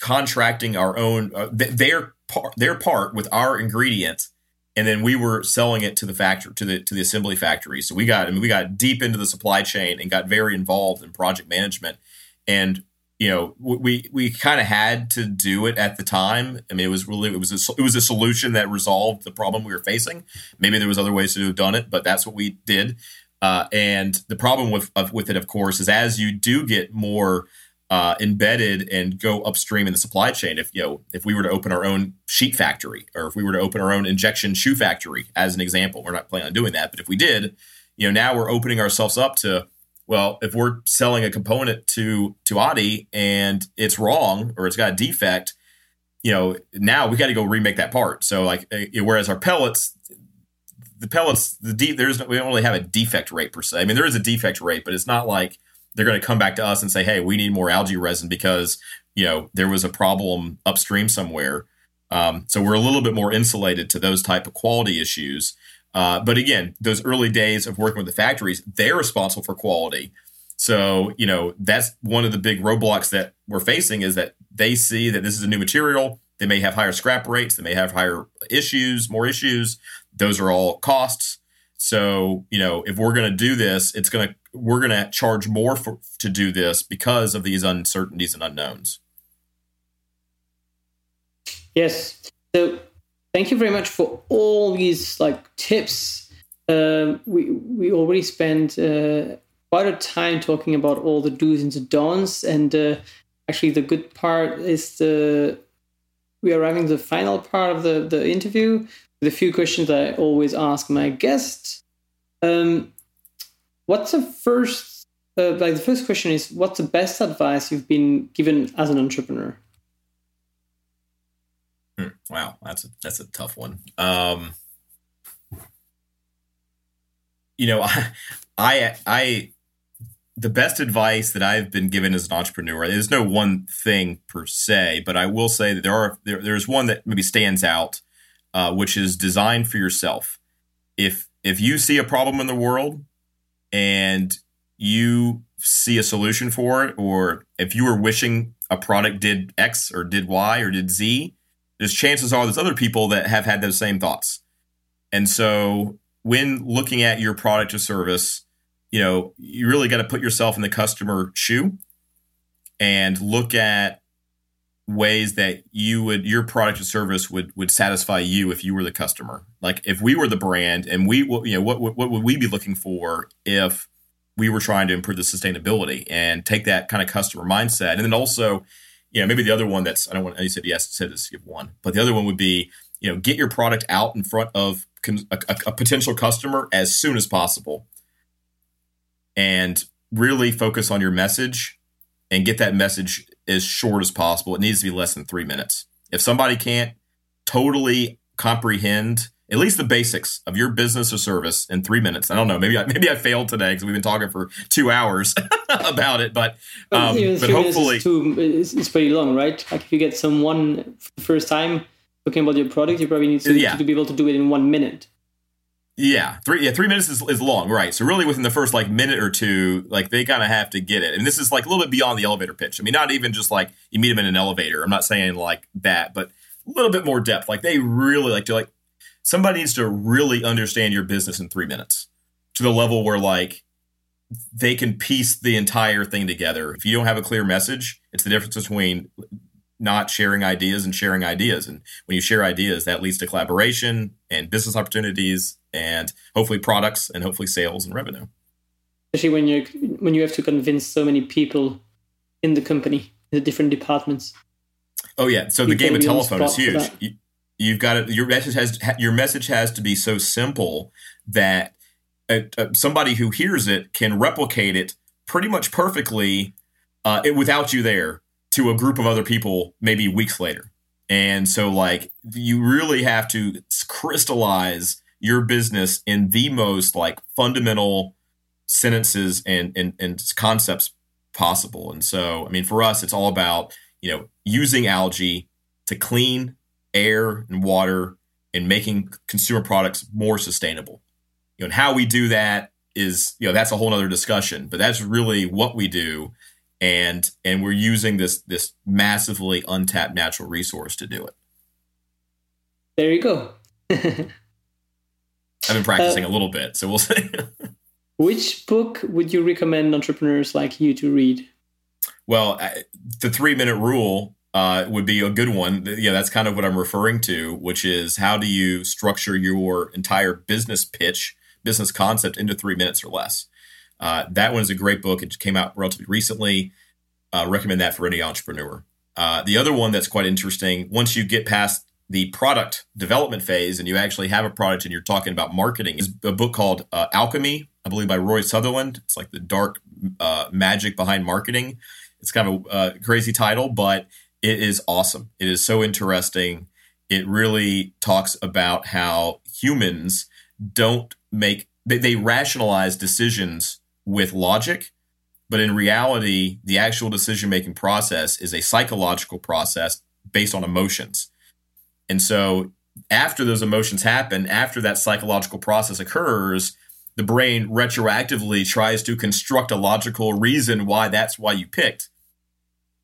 contracting our own uh, their part their part with our ingredient, and then we were selling it to the factory to the to the assembly factory. So we got I mean we got deep into the supply chain and got very involved in project management, and you know we we kind of had to do it at the time. I mean it was really it was a, it was a solution that resolved the problem we were facing. Maybe there was other ways to have done it but that's what we did. Uh, and the problem with with it of course is as you do get more uh, embedded and go upstream in the supply chain if you know if we were to open our own sheet factory or if we were to open our own injection shoe factory as an example we're not planning on doing that but if we did you know now we're opening ourselves up to well, if we're selling a component to to Adi and it's wrong or it's got a defect, you know, now we got to go remake that part. So like, uh, whereas our pellets, the pellets, the de- there's we don't really have a defect rate per se. I mean, there is a defect rate, but it's not like they're going to come back to us and say, "Hey, we need more algae resin because you know there was a problem upstream somewhere." Um, so we're a little bit more insulated to those type of quality issues. Uh, but again, those early days of working with the factories, they're responsible for quality. So, you know, that's one of the big roadblocks that we're facing is that they see that this is a new material. They may have higher scrap rates. They may have higher issues, more issues. Those are all costs. So, you know, if we're going to do this, it's going to, we're going to charge more for, to do this because of these uncertainties and unknowns. Yes. So thank you very much for all these like tips. Um, we we already spent uh, quite a time talking about all the do's and the don'ts, and uh, actually the good part is the we are having the final part of the the interview with a few questions I always ask my guests. Um, what's the first? Uh, like the first question is, what's the best advice you've been given as an entrepreneur? Hmm. Wow, that's a that's a tough one. Um, you know, I, I, I, the best advice that I've been given as an entrepreneur, there's no one thing per se, but I will say that there are there, there's one that maybe stands out, uh, which is design for yourself. If if you see a problem in the world and you see a solution for it, or if you were wishing a product did X or did Y or did Z, there's chances are there's other people that have had those same thoughts. And so when looking at your product or service, you know, you really got to put yourself in the customer shoe and look at ways that you would your product or service would would satisfy you if you were the customer. Like if we were the brand and we what you know what what would we be looking for if we were trying to improve the sustainability and take that kind of customer mindset. And then also, you know, maybe the other one that's I don't want you said yes said this give one, but the other one would be you know get your product out in front of a, a, a potential customer as soon as possible, and really focus on your message and get that message as short as possible. It needs to be less than three minutes. If somebody can't totally comprehend at least the basics of your business or service in three minutes. I don't know. Maybe I, maybe I failed today because we've been talking for two hours about it. But um, but hopefully, too, it's, pretty long, right? Like if you get someone first time talking about your product, you probably need to, yeah. to be able to do it in one minute. Yeah, three yeah three minutes is, is long, right? So really, within the first like minute or two, like they kind of have to get it, and this is like a little bit beyond the elevator pitch. I mean, not even just like you meet them in an elevator. I'm not saying like that, but a little bit more depth. Like they really like to like somebody needs to really understand your business in three minutes to the level where like they can piece the entire thing together. If you don't have a clear message, it's the difference between not sharing ideas and sharing ideas. And when you share ideas, that leads to collaboration and business opportunities and hopefully products and hopefully sales and revenue. Especially when you when you have to convince so many people in the company, in the different departments. Oh yeah, so you the game of telephone is huge you've got to, your message has your message has to be so simple that a, a, somebody who hears it can replicate it pretty much perfectly uh, it, without you there to a group of other people maybe weeks later. And so like you really have to crystallize your business in the most like fundamental sentences and, and, and concepts possible. And so i mean for us it's all about you know using algae to clean air and water and making consumer products more sustainable. You know, and how we do that is, you know, that's a whole other discussion, but that's really what we do. And and we're using this this massively untapped natural resource to do it. There you go. I've been practicing uh, a little bit, so we'll see. which book would you recommend entrepreneurs like you to read? Well, the three minute rule uh, would be a good one. Yeah, that's kind of what I'm referring to, which is how do you structure your entire business pitch, business concept into three minutes or less. Uh, that one is a great book. It came out relatively recently. Uh, recommend that for any entrepreneur. Uh, the other one that's quite interesting, once you get past the product development phase and you actually have a product and you're talking about marketing, is a book called uh, Alchemy, I believe by Rory Sutherland. It's like the dark uh, magic behind marketing. It's kind of a crazy title, but it is awesome. It is so interesting. It really talks about how humans don't make they, they rationalize decisions with logic, but in reality, the actual decision making process is a psychological process based on emotions. And so after those emotions happen, after that psychological process occurs, the brain retroactively tries to construct a logical reason why that's why you picked.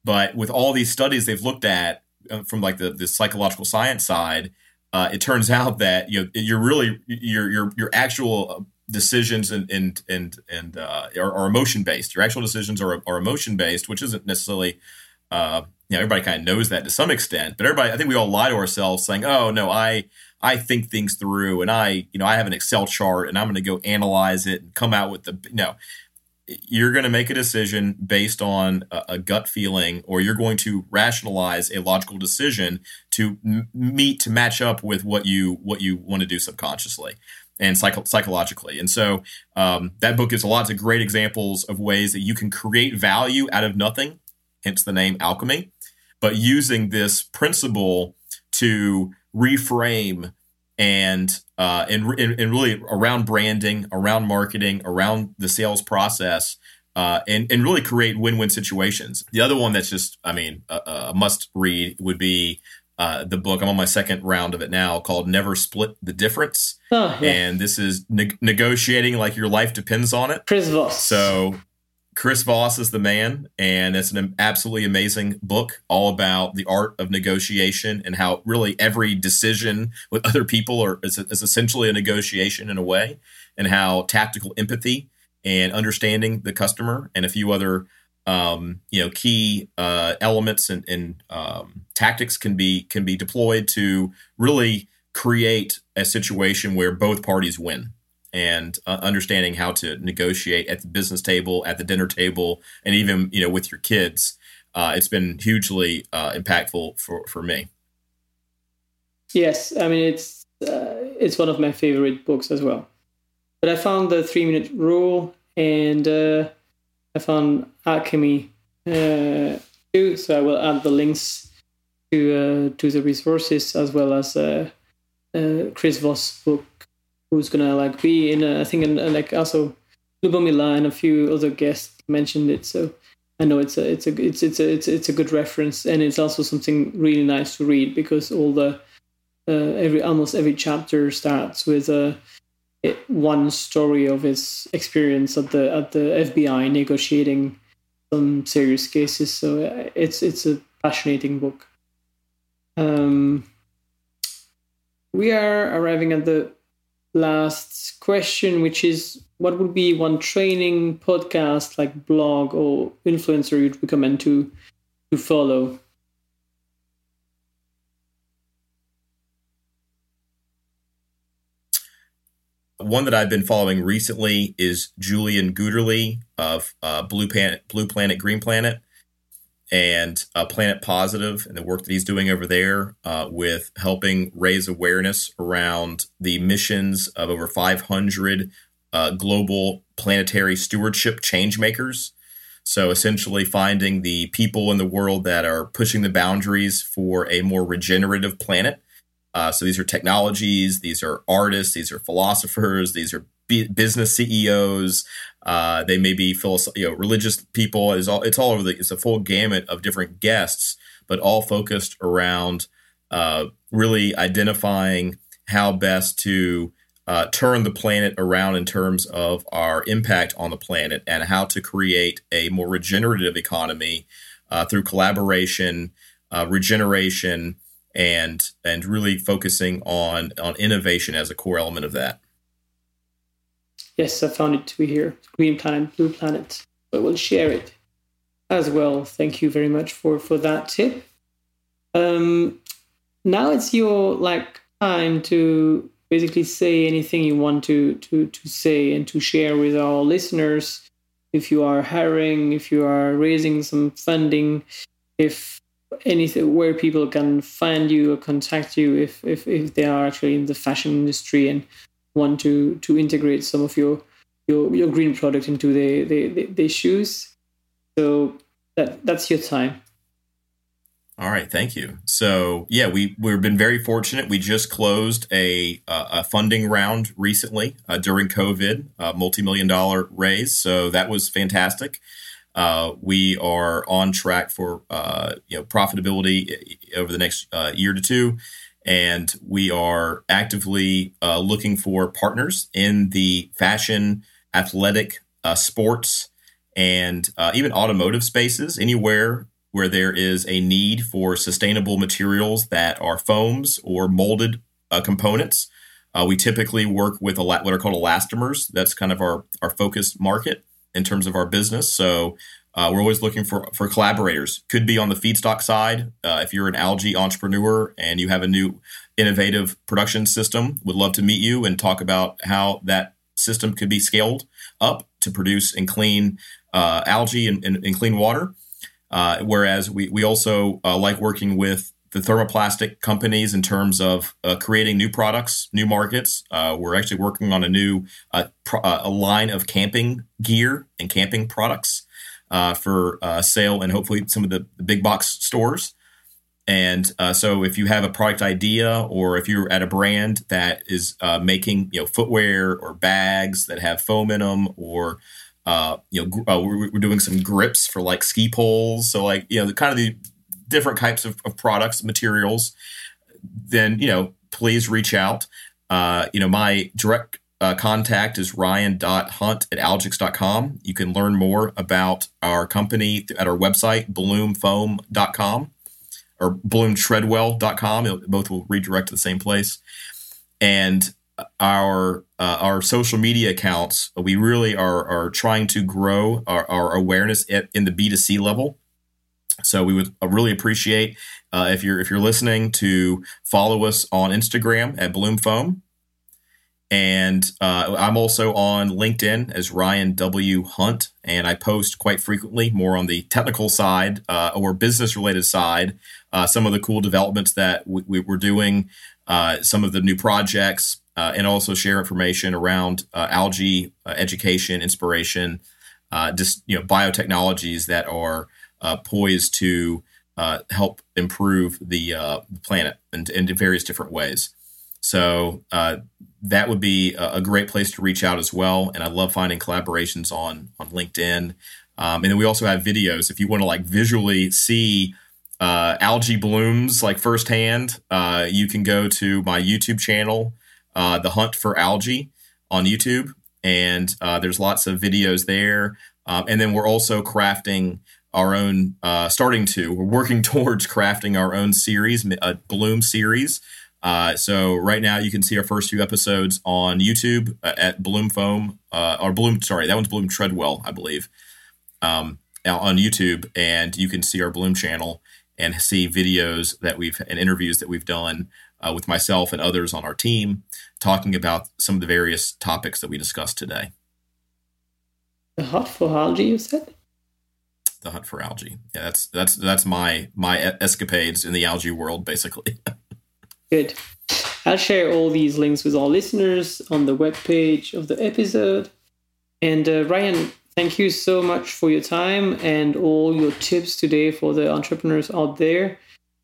But with all these studies they've looked at uh, from like the, the psychological science side, uh, it turns out that you know, you're really your your your actual uh, decisions and and and and uh, are, are emotion based. Your actual decisions are are emotion based, which isn't necessarily. Uh, you know, everybody kind of knows that to some extent, but everybody, I think we all lie to ourselves saying, "Oh no, I I think things through, and I, you know, I have an Excel chart, and I'm going to go analyze it and come out with the no." You're going to make a decision based on a, a, gut feeling or you're going to rationalize a logical decision to m- meet to match up with what you what you want to do subconsciously and psycho- psychologically. And so um, that book gives lots of great examples of ways that you can create value out of nothing hence the name alchemy but using this principle to reframe and uh, and, and, and really around branding, around marketing, around the sales process, uh, and and really create win win situations. The other one that's just, I mean, a, a must read would be uh, the book. I'm on my second round of it now, called "Never Split the Difference," oh, yeah. and this is ne- negotiating like your life depends on it. Chris Voss. So Chris Voss is the man, and it's an absolutely amazing book all about the art of negotiation and how really every decision with other people are, is, is essentially a negotiation in a way, and how tactical empathy and understanding the customer and a few other um, you know key uh, elements and, and um, tactics can be can be deployed to really create a situation where both parties win and uh, understanding how to negotiate at the business table, at the dinner table, and even you know with your kids. Uh, it's been hugely uh, impactful for, for me. Yes, I mean it's uh, it's one of my favorite books as well. But I found the three minute rule and uh, I found Alchemy uh, too. So I will add the links to to the resources as well as Chris Voss book who's gonna like be in a, I think in, like also Lubomila and a few other guests mentioned it so I know it's a it's a it's it's a it's, it's a good reference and it's also something really nice to read because all the uh, every almost every chapter starts with a one story of his experience at the at the FBI negotiating some serious cases so uh, it's it's a fascinating book. Um, we are arriving at the last question, which is what would be one training podcast, like blog or influencer, you'd recommend to to follow? One that I've been following recently is Julian Guderly of uh, Blue Planet, Blue Planet, Green Planet and uh, Planet Positive and the work that he's doing over there uh, with helping raise awareness around the missions of over 500 uh, global planetary stewardship change makers. So essentially, finding the people in the world that are pushing the boundaries for a more regenerative planet. Uh, so these are technologies, these are artists, these are philosophers, these are business CEOs, uh, they may be philosoph- you know, religious people. It's all it's all over the. It's a full gamut of different guests, but all focused around uh, really identifying how best to uh, turn the planet around in terms of our impact on the planet and how to create a more regenerative economy uh, through collaboration, uh, regeneration, and and really focusing on on innovation as a core element of that. Yes, I found it to be here. Green Planet, Blue Planet. I will share it as well. Thank you very much for for that tip. Um, now it's your like time to basically say anything you want to to to say and to share with our listeners. If you are hiring, if you are raising some funding, if anything where people can find you or contact you if if, if they are actually in the fashion industry and want to to integrate some of your your, your green product into their, their, their shoes. So that that's your time. All right, thank you. So yeah, we we've been very fortunate. We just closed a a funding round recently uh, during COVID, a multi million dollar raise. So that was fantastic. Uh, we are on track for uh, you know profitability over the next uh, year to two, and we are actively uh, looking for partners in the fashion, athletic, uh, sports, and uh, even automotive spaces. Anywhere where there is a need for sustainable materials that are foams or molded uh, components. Uh, we typically work with a, what are called elastomers. That's kind of our, our focused market in terms of our business. So uh, we're always looking for, for collaborators. Could be on the feedstock side. Uh, if you're an algae entrepreneur and you have a new innovative production system, would love to meet you and talk about how that system could be scaled up to produce and clean uh, algae and, and, and, clean water. Uh, whereas we, we also uh, like working with the thermoplastic companies in terms of uh, creating new products, new markets. we're actually working on a new pro- a line of camping gear and camping products uh, for uh, sale and hopefully some of the, big box stores. And uh, so, if you have a product idea, or if you're at a brand that is uh, making you know footwear or bags that have foam in them, or uh, you know, uh, we're, we're, doing some grips for like ski poles. So like, you know, the kind of the different types of, of products, materials. Then you know, please reach out. You know, my direct uh, contact is ryan.hunt at algix.com. You can learn more about our company at our website, bloomfoam.com or bloomtreadwell.com. Both will redirect to the same place. And our uh, our social media accounts, we really are, are trying to grow our, our awareness at, in the B2C level. So we would really appreciate uh, if you're if you're listening to follow us on Instagram at Bloom Foam and uh, I'm also on LinkedIn as Ryan W. Hunt, and I post quite frequently more on the technical side uh, or business related side. Uh, some of the cool developments that we, we doing, uh, some of the new projects, uh, and also share information around uh, algae education, inspiration, just you know biotechnologies that are poised to help improve the planet in, in various different ways. So uh, that would be a, great place to reach out as well. And I love finding collaborations on on LinkedIn. Um, and then we also have videos if you want to like visually see uh, algae blooms like firsthand. Uh, you can go to my YouTube channel, uh, The Hunt for Algae, on YouTube, and uh, there's lots of videos there. Um, and then we're also crafting our own, uh, starting to, we're working towards crafting our own series, a Bloom series uh, so right now you can see our first few episodes on YouTube uh, at Bloom Foam uh, or Bloom. Sorry, that one's Bloom Treadwell, I believe, um, on YouTube, and you can see our Bloom channel and see videos that we've and interviews that we've done uh, with myself and others on our team, talking about some of the various topics that we discussed today. The hunt for algae, you said. The hunt for algae. Yeah, that's that's that's my my escapades in the algae world, basically. Good. I'll share all these links with our listeners on the webpage of the episode. And uh, Ryan, thank you so much for your time and all your tips today for the entrepreneurs out there.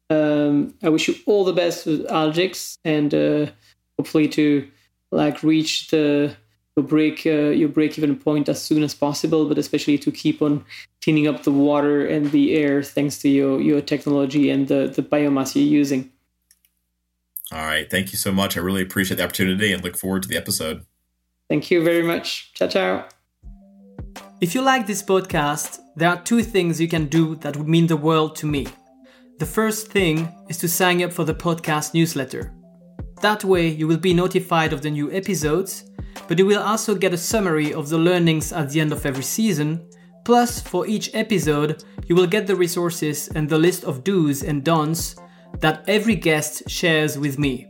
Um, I wish you all the best with Algix and uh, hopefully to like reach the your break uh, your break even point as soon as possible, but especially to keep on cleaning up the water and the air thanks to your your technology and the the biomass you're using. All right. Thank you so much. I really appreciate the opportunity and look forward to the episode. Thank you very much. Ciao, ciao. If you like this podcast, there are two things you can do that would mean the world to me. The first thing is to sign up for the podcast newsletter. That way, you will be notified of the new episodes, but you will also get a summary of the learnings at the end of every season. Plus, for each episode, you will get the resources and the list of do's and don'ts that every guest shares with me.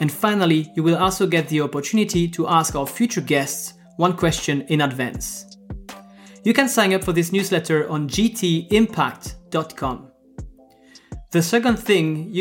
And finally, you will also get the opportunity to ask our future guests one question in advance. You can sign up for this newsletter on gtimpact.com. The second thing you